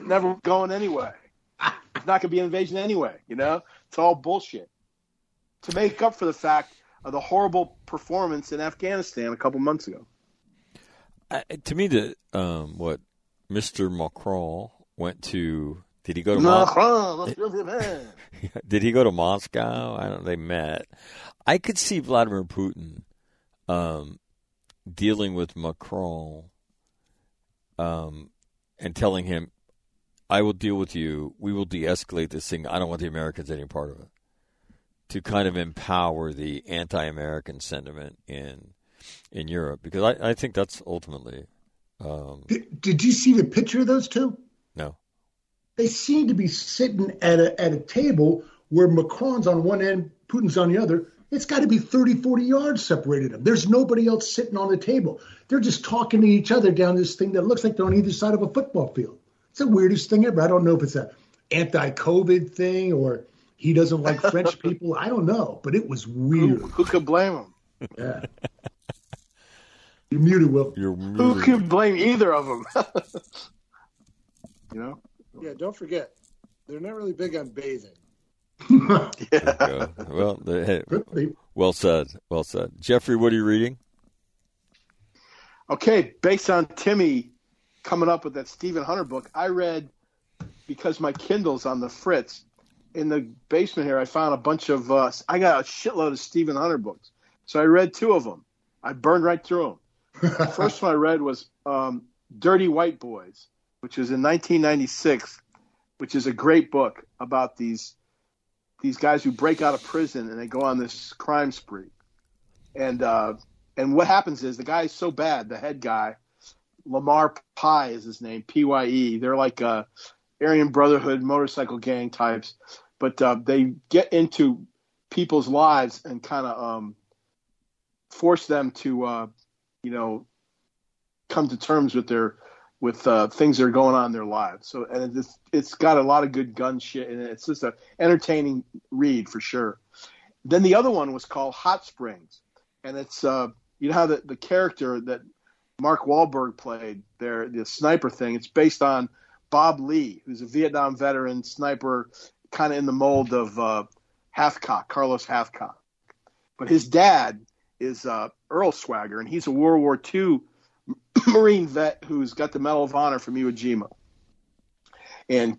never going anyway it's not going to be an invasion anyway you know it's all bullshit to make up for the fact of the horrible performance in Afghanistan a couple months ago. Uh, to me, the um, what Mr. Macron went to. Did he go to Macron? Moscow? did he go to Moscow? I don't. They met. I could see Vladimir Putin um, dealing with Macron um, and telling him, "I will deal with you. We will de-escalate this thing. I don't want the Americans any part of it." to kind of empower the anti-American sentiment in in Europe because I, I think that's ultimately. Um, did, did you see the picture of those two? No. They seem to be sitting at a at a table where Macron's on one end, Putin's on the other. It's got to be 30, 40 yards separated them. There's nobody else sitting on the table. They're just talking to each other down this thing that looks like they're on either side of a football field. It's the weirdest thing ever. I don't know if it's a anti-COVID thing or he doesn't like French people. I don't know, but it was weird. Who, who could blame him? Yeah. You're muted, Will. You're muted. Who could blame either of them? you know? Yeah, don't forget, they're not really big on bathing. yeah. Well, the, hey, well said. Well said. Jeffrey, what are you reading? Okay, based on Timmy coming up with that Stephen Hunter book, I read because my Kindle's on the fritz in the basement here, I found a bunch of. Uh, I got a shitload of Stephen Hunter books, so I read two of them. I burned right through them. the first one I read was um, "Dirty White Boys," which was in 1996, which is a great book about these these guys who break out of prison and they go on this crime spree. And uh, and what happens is the guy is so bad, the head guy, Lamar Pye is his name, P Y E. They're like uh, Aryan Brotherhood motorcycle gang types, but uh, they get into people's lives and kind of um, force them to, uh, you know, come to terms with their with uh, things that are going on in their lives. So, and it's it's got a lot of good gun shit, and it's just an entertaining read for sure. Then the other one was called Hot Springs, and it's uh, you know how the the character that Mark Wahlberg played there, the sniper thing. It's based on Bob Lee, who's a Vietnam veteran sniper, kind of in the mold of uh, Carlos Hathcock. But his dad is uh, Earl Swagger, and he's a World War II Marine vet who's got the Medal of Honor from Iwo Jima. And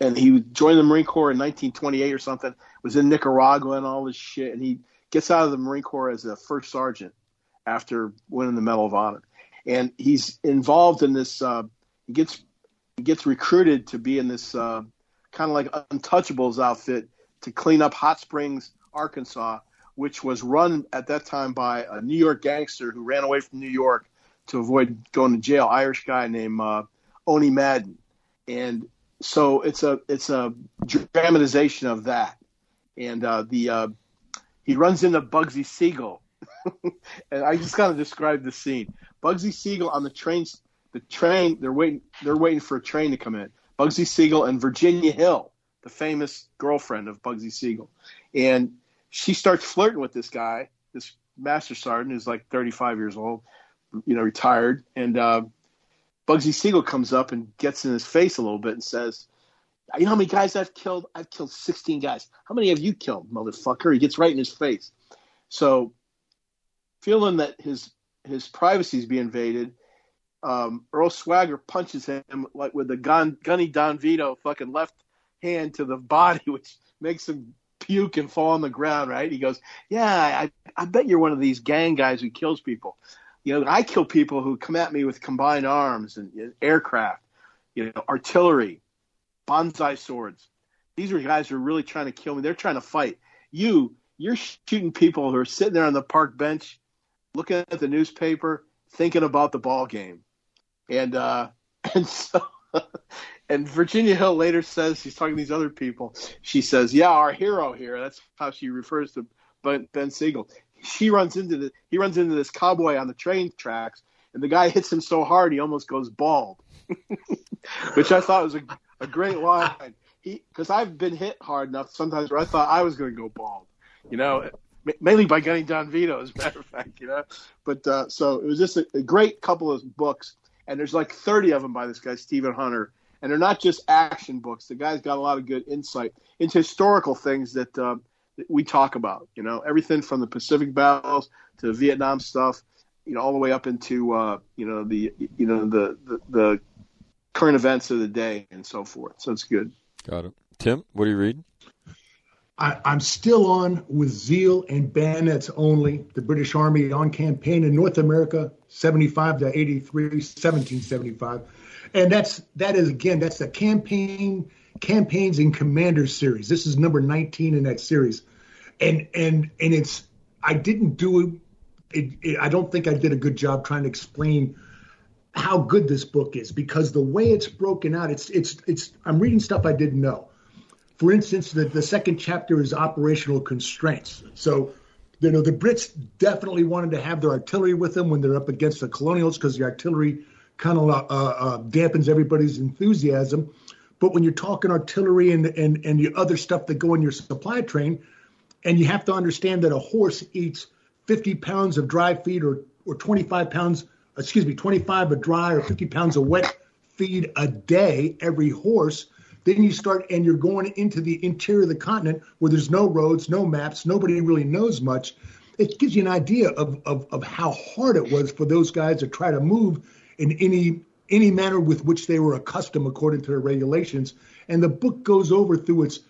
and he joined the Marine Corps in 1928 or something. Was in Nicaragua and all this shit, and he gets out of the Marine Corps as a first sergeant after winning the Medal of Honor. And he's involved in this. Uh, he gets he gets recruited to be in this uh, kind of like Untouchables outfit to clean up Hot Springs, Arkansas, which was run at that time by a New York gangster who ran away from New York to avoid going to jail. Irish guy named uh, Owney Madden, and so it's a it's a dramatization of that. And uh, the uh, he runs into Bugsy Siegel, and I just kind of described the scene. Bugsy Siegel on the train the train they're waiting they're waiting for a train to come in. Bugsy Siegel and Virginia Hill, the famous girlfriend of Bugsy Siegel, and she starts flirting with this guy, this master sergeant who's like 35 years old, you know, retired, and uh, Bugsy Siegel comes up and gets in his face a little bit and says, "You know how many guys I've killed? I've killed 16 guys. How many have you killed, motherfucker?" He gets right in his face. So, feeling that his his privacy is being invaded, um, Earl Swagger punches him like with the gun, gunny Don Vito fucking left hand to the body, which makes him puke and fall on the ground. Right? He goes, "Yeah, I, I bet you're one of these gang guys who kills people." You know, I kill people who come at me with combined arms and, and aircraft, you know, artillery, bonsai swords. These are guys who are really trying to kill me. They're trying to fight. You, you're shooting people who are sitting there on the park bench, looking at the newspaper, thinking about the ball game, and uh, and so. and Virginia Hill later says she's talking to these other people. She says, "Yeah, our hero here." That's how she refers to Ben Siegel she runs into the he runs into this cowboy on the train tracks, and the guy hits him so hard he almost goes bald, which I thought was a, a great line. He because I've been hit hard enough sometimes where I thought I was going to go bald, you know, mainly by Gunny Don Vito, as a matter of fact, you know. But uh, so it was just a, a great couple of books, and there's like 30 of them by this guy Stephen Hunter and they're not just action books. The guy's got a lot of good insight into historical things that um, we talk about. You know, everything from the Pacific battles to Vietnam stuff, you know, all the way up into uh, you know the you know the, the, the current events of the day and so forth. So it's good. Got it. Tim, what are you reading? I, am still on with zeal and bayonets only. The British Army on campaign in North America, 75 to 83, 1775, and that's that is again that's the campaign campaigns and commanders series. This is number 19 in that series, and and and it's I didn't do it, it, it. I don't think I did a good job trying to explain how good this book is because the way it's broken out, it's it's it's. I'm reading stuff I didn't know. For instance, the, the second chapter is operational constraints. So, you know, the Brits definitely wanted to have their artillery with them when they're up against the colonials because the artillery kind of uh, uh, dampens everybody's enthusiasm. But when you're talking artillery and, and, and the other stuff that go in your supply train, and you have to understand that a horse eats 50 pounds of dry feed or, or 25 pounds, excuse me, 25 of dry or 50 pounds of wet feed a day, every horse. Then you start and you're going into the interior of the continent where there's no roads, no maps, nobody really knows much. It gives you an idea of, of, of how hard it was for those guys to try to move in any any manner with which they were accustomed according to their regulations. And the book goes over through its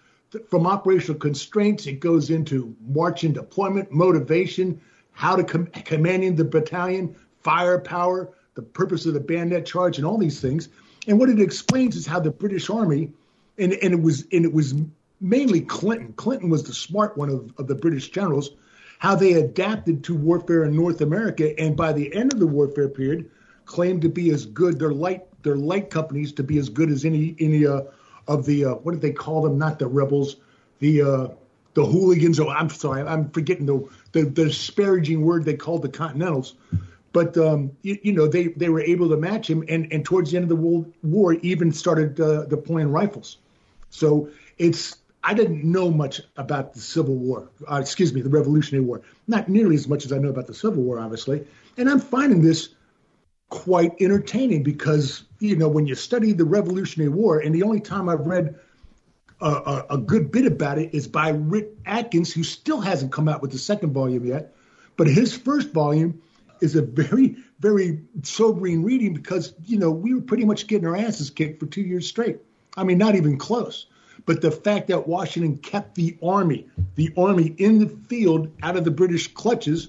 from operational constraints, it goes into march and deployment, motivation, how to com- commanding the battalion, firepower, the purpose of the bayonet charge, and all these things. And what it explains is how the British Army, and, and it was and it was mainly Clinton. Clinton was the smart one of, of the British generals, how they adapted to warfare in North America. And by the end of the warfare period, claim to be as good. Their light their light companies to be as good as any any uh, of the uh, what did they call them? Not the rebels, the uh, the hooligans. Oh, I'm sorry, I'm forgetting the, the the disparaging word they called the Continentals. But um, you, you, know they, they were able to match him, and, and towards the end of the World War, even started uh, deploying rifles. So it's I didn't know much about the Civil War. Uh, excuse me, the Revolutionary War. Not nearly as much as I know about the Civil War, obviously. And I'm finding this quite entertaining because you know when you study the Revolutionary War, and the only time I've read a, a, a, good bit about it is by Rick Atkins, who still hasn't come out with the second volume yet, but his first volume is a very very sobering reading because you know we were pretty much getting our asses kicked for two years straight. I mean, not even close. But the fact that Washington kept the army, the army in the field out of the British clutches,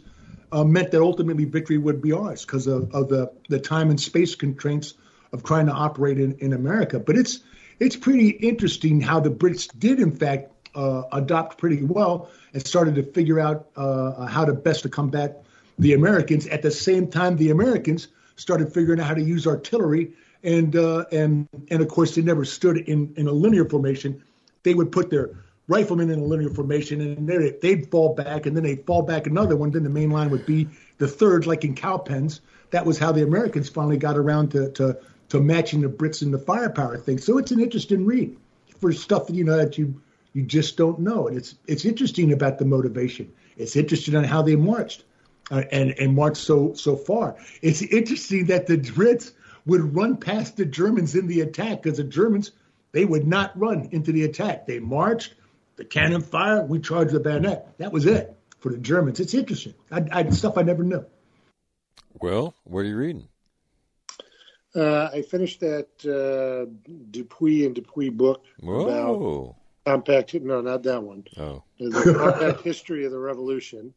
uh, meant that ultimately victory would be ours because of, of, the, the time and space constraints of trying to operate in, in America. But it's it's pretty interesting how the Brits did, in fact, uh, adopt pretty well and started to figure out uh, how to best to combat the Americans. At the same time, the Americans started figuring out how to use artillery, and uh, and and of course, they never stood in in a linear formation. They would put their riflemen in a linear formation, and they'd fall back, and then they'd fall back another one. Then the main line would be the third, like in Cowpens. That was how the Americans finally got around to, to to matching the Brits in the firepower thing. So it's an interesting read for stuff that you know that you you just don't know, and it's it's interesting about the motivation. It's interesting on how they marched uh, and and marched so so far. It's interesting that the Brits would run past the Germans in the attack because the Germans they would not run into the attack. They marched, the cannon fire, we charged the bayonet. That was it for the Germans. It's interesting. I, I, stuff I never knew. Well, what are you reading? Uh, I finished that uh, Dupuy and Dupuy book Whoa. about compact. No, not that one. Oh, the compact history of the revolution.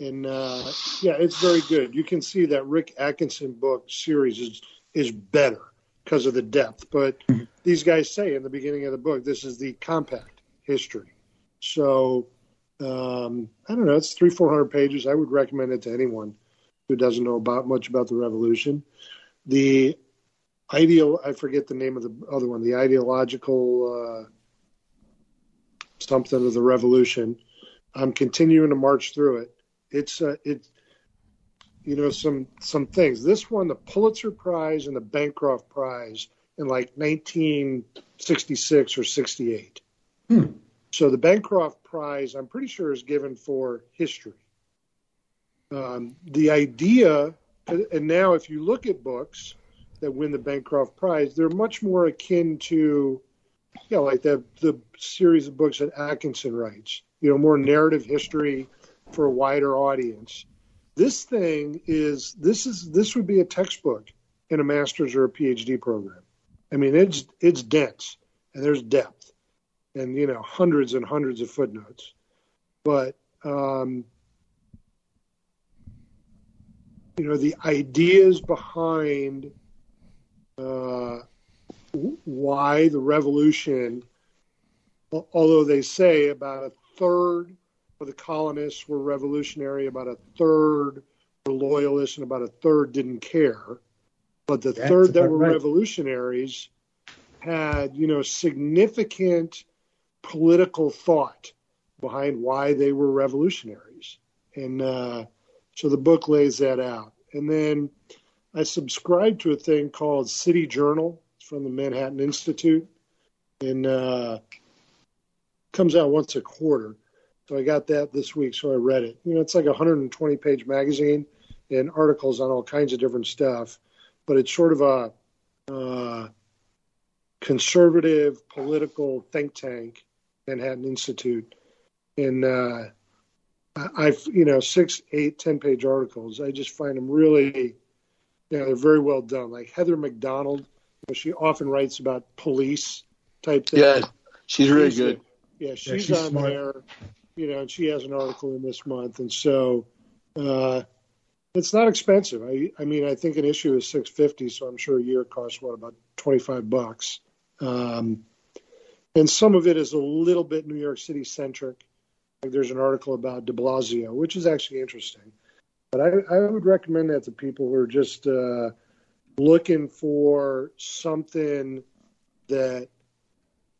And uh, yeah, it's very good. You can see that Rick Atkinson book series is is better because of the depth. But these guys say in the beginning of the book, this is the compact history. So um, I don't know. It's three, four hundred pages. I would recommend it to anyone who doesn't know about much about the revolution. The ideal, I forget the name of the other one. The ideological uh, something of the revolution. I'm continuing to march through it. It's uh, it's you know some some things. This won the Pulitzer Prize and the Bancroft Prize in like 1966 or 68. So the Bancroft Prize, I'm pretty sure, is given for history. Um, the idea, and now if you look at books that win the Bancroft Prize, they're much more akin to, you know, like the the series of books that Atkinson writes. You know, more narrative history for a wider audience. This thing is this is this would be a textbook in a master's or a PhD program. I mean, it's it's dense and there's depth and you know hundreds and hundreds of footnotes, but um, you know the ideas behind uh, why the revolution, although they say about a third of the colonists were revolutionary, about a third were loyalists, and about a third didn't care. But the That's third that were right. revolutionaries had, you know, significant political thought behind why they were revolutionaries. And uh, so the book lays that out. And then I subscribed to a thing called City Journal it's from the Manhattan Institute. And uh, comes out once a quarter. So I got that this week, so I read it. You know, it's like a 120 page magazine and articles on all kinds of different stuff, but it's sort of a uh, conservative political think tank, Manhattan Institute. And uh, I- I've, you know, six, eight, 10 page articles. I just find them really, you know, they're very well done. Like Heather Mac Donald, she often writes about police type things. Yeah, she's really She's- good. Yeah, she's, she's on smart. there, you know, and she has an article in this month, and so uh, it's not expensive. I, I mean, I think an issue is six fifty, so I'm sure a year costs what about twenty five bucks. Um, and some of it is a little bit New York City centric. Like there's an article about De Blasio, which is actually interesting. But I, I would recommend that to people who are just uh, looking for something that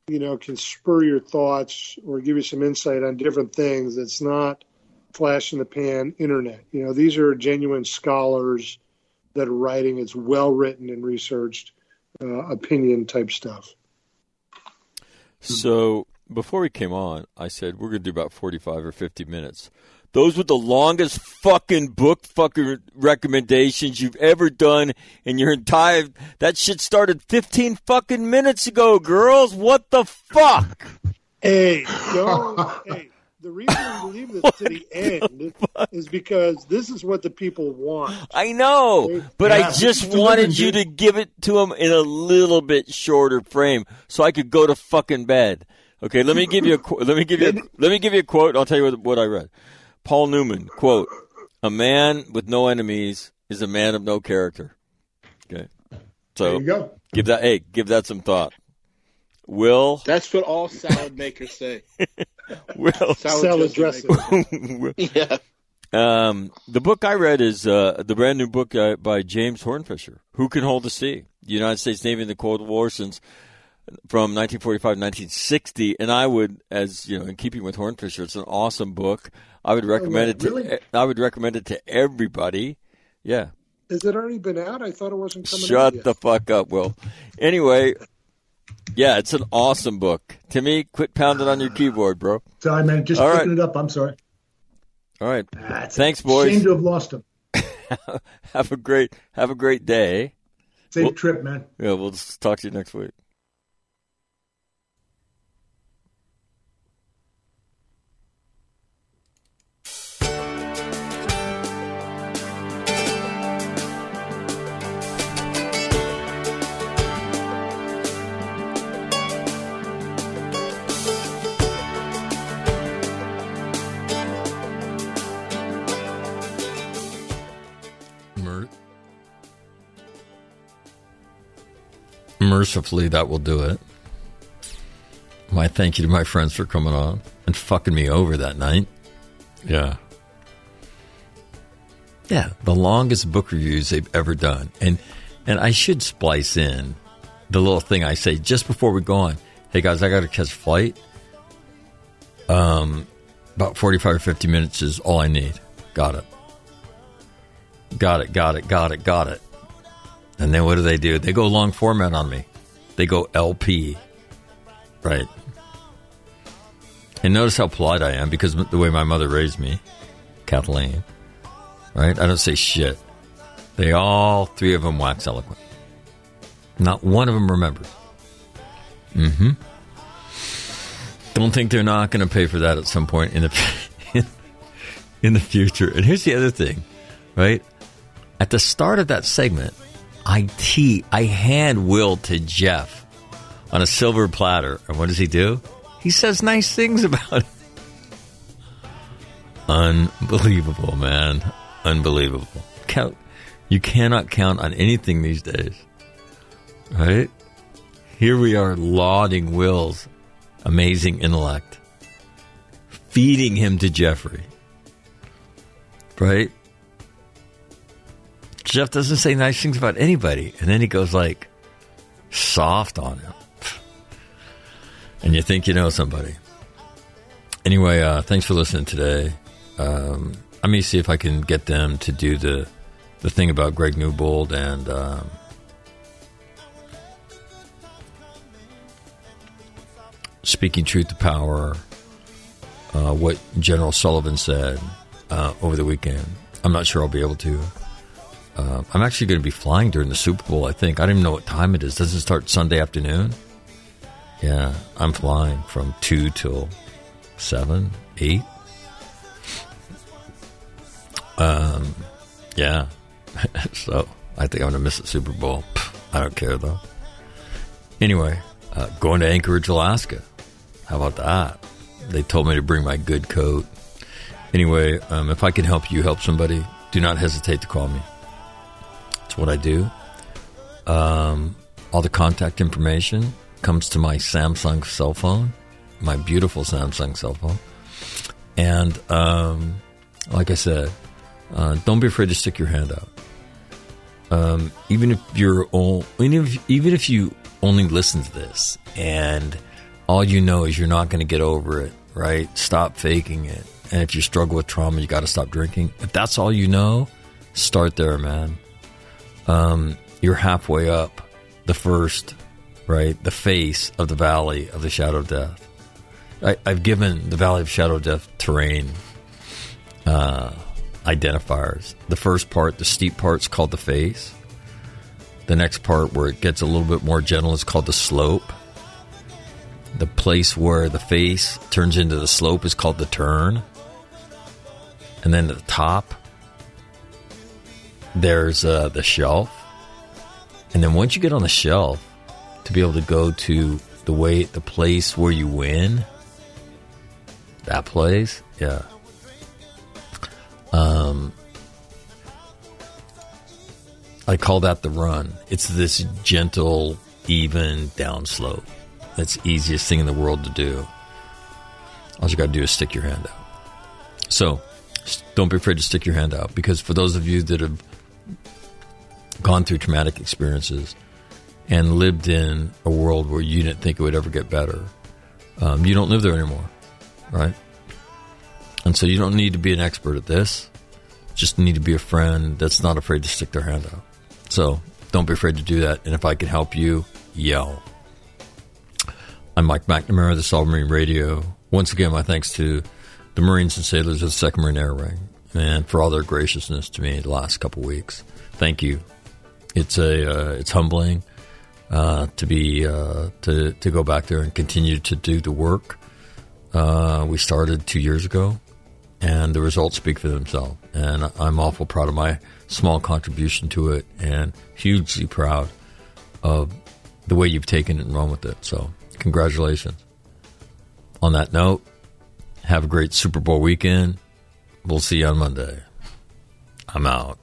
you know can spur your thoughts or give you some insight on different things. It's not flash in the pan internet. You know, these are genuine scholars that are writing. It's well written and researched uh, opinion type stuff. Mm-hmm. So before we came on, I said we're going to do about 45 or 50 minutes. Those were the longest fucking book fucking recommendations you've ever done in your entire. That shit started 15 fucking minutes ago, girls. What the fuck? Hey, don't. hey, the reason we leave this to the end is because this is what the people want. I know, but Yeah, I just wanted you to give it to them in a little bit shorter frame so I could go to fucking bed. Okay, let me give you a qu- let me give you a, let me give you a quote. I'll tell you what, what I read. Paul Newman quote: "A man with no enemies is a man of no character." Okay, so There you go. give that hey give that some thought. Will That's what all salad makers say. Will Salad dressing. Will- yeah. Um, the book I read is uh, the brand new book uh, by James Hornfischer, Who Can Hold the Sea? The United States Navy in the Cold War since from 1945 to 1960. And I would, as you know, in keeping with Hornfischer, it's an awesome book. I would recommend it to. really? I would recommend it to everybody. Yeah, Has it already been out? I thought it wasn't coming out Shut the fuck up, Will. Anyway, yeah, it's an awesome book. Timmy, quit pounding on your keyboard, bro. Sorry, man. Just All picking right. it up. I'm sorry. All right. Ah, Thanks, boys. Shame to have lost him. have a great have a great day. Safe Well- trip, man. Yeah, we'll just talk to you next week. Mercifully, that will do it. My thank you to my friends for coming on and fucking me over that night. Yeah. Yeah, the longest book reviews they've ever done. And and I should splice in the little thing I say just before we go on. Hey guys, I got to catch a flight. Um about 45 or 50 minutes is all I need. Got it. Got it, got it, got it, got it. And then what do they do? They go long format on me. They go LP. Right. And notice how polite I am because the way my mother raised me, Kathleen. Right? I don't say shit. They all, three of them, wax eloquent. Not one of them remembers. Mm hmm. Don't think they're not going to pay for that at some point in the in the future. And here's the other thing, right? At the start of that segment, I te- I hand Will to Jeff on a silver platter, and what does he do? He says nice things about it. Unbelievable, man. Unbelievable. Count. You cannot count on anything these days, right? Here we are lauding Will's amazing intellect, feeding him to Jeffrey, right? Jeff doesn't say nice things about anybody, and then he goes like soft on him, and you think you know somebody. Anyway, uh, thanks for listening today. Um, I may see if I can get them to do the the thing about Greg Newbold and um, speaking truth to power. Uh, what General Sullivan said uh, over the weekend. I'm not sure I'll be able to. Uh, I'm actually going to be flying during the Super Bowl. I think I don't even know what time it is. Does it start Sunday afternoon? Yeah, I'm flying from two till seven, eight. Um, yeah. so I think I'm going to miss the Super Bowl. I don't care though. Anyway, uh, going to Anchorage, Alaska. How about that? They told me to bring my good coat. Anyway, um, if I can help you help somebody, do not hesitate to call me. What I do. Um, all the contact information comes to my Samsung cell phone, my beautiful Samsung cell phone. And um, like I said, uh, don't be afraid to stick your hand out. Um, even if you're all, even if, even if you only listen to this and all you know is you're not going to get over it, right? Stop faking it. And if you struggle with trauma, you got to stop drinking. If that's all you know, start there, man. Um, you're halfway up the first, right? The face of the valley of the shadow of death. I, I've given the valley of shadow of death terrain uh, identifiers. The first part, the steep part's called the face. The next part, where it gets a little bit more gentle, is called the slope. The place where the face turns into the slope is called the turn. And then at the top, there's uh, the shelf. And then once you get on the shelf, to be able to go to the way, the place where you win, that place, yeah. Um, I call that the run. It's this gentle, even downslope. That's the easiest thing in the world to do. All you got to do is stick your hand out. So, don't be afraid to stick your hand out because for those of you that have gone through traumatic experiences and lived in a world where you didn't think it would ever get better, um, you don't live there anymore, right? And so you don't need to be an expert at this. just need to be a friend that's not afraid to stick their hand out. So don't be afraid to do that. And if I can help you, yell. I'm Mike McNamara, the Submarine Radio. Once again, my thanks to the Marines and sailors of the Second Marine Air Wing and for all their graciousness to me the last couple weeks. Thank you. It's a uh, it's humbling uh, to be uh, to to go back there and continue to do the work uh, we started two years ago, and the results speak for themselves. And I'm awful proud of my small contribution to it, and hugely proud of the way you've taken it and run with it. So, congratulations. On that note, have a great Super Bowl weekend. We'll see you on Monday. I'm out.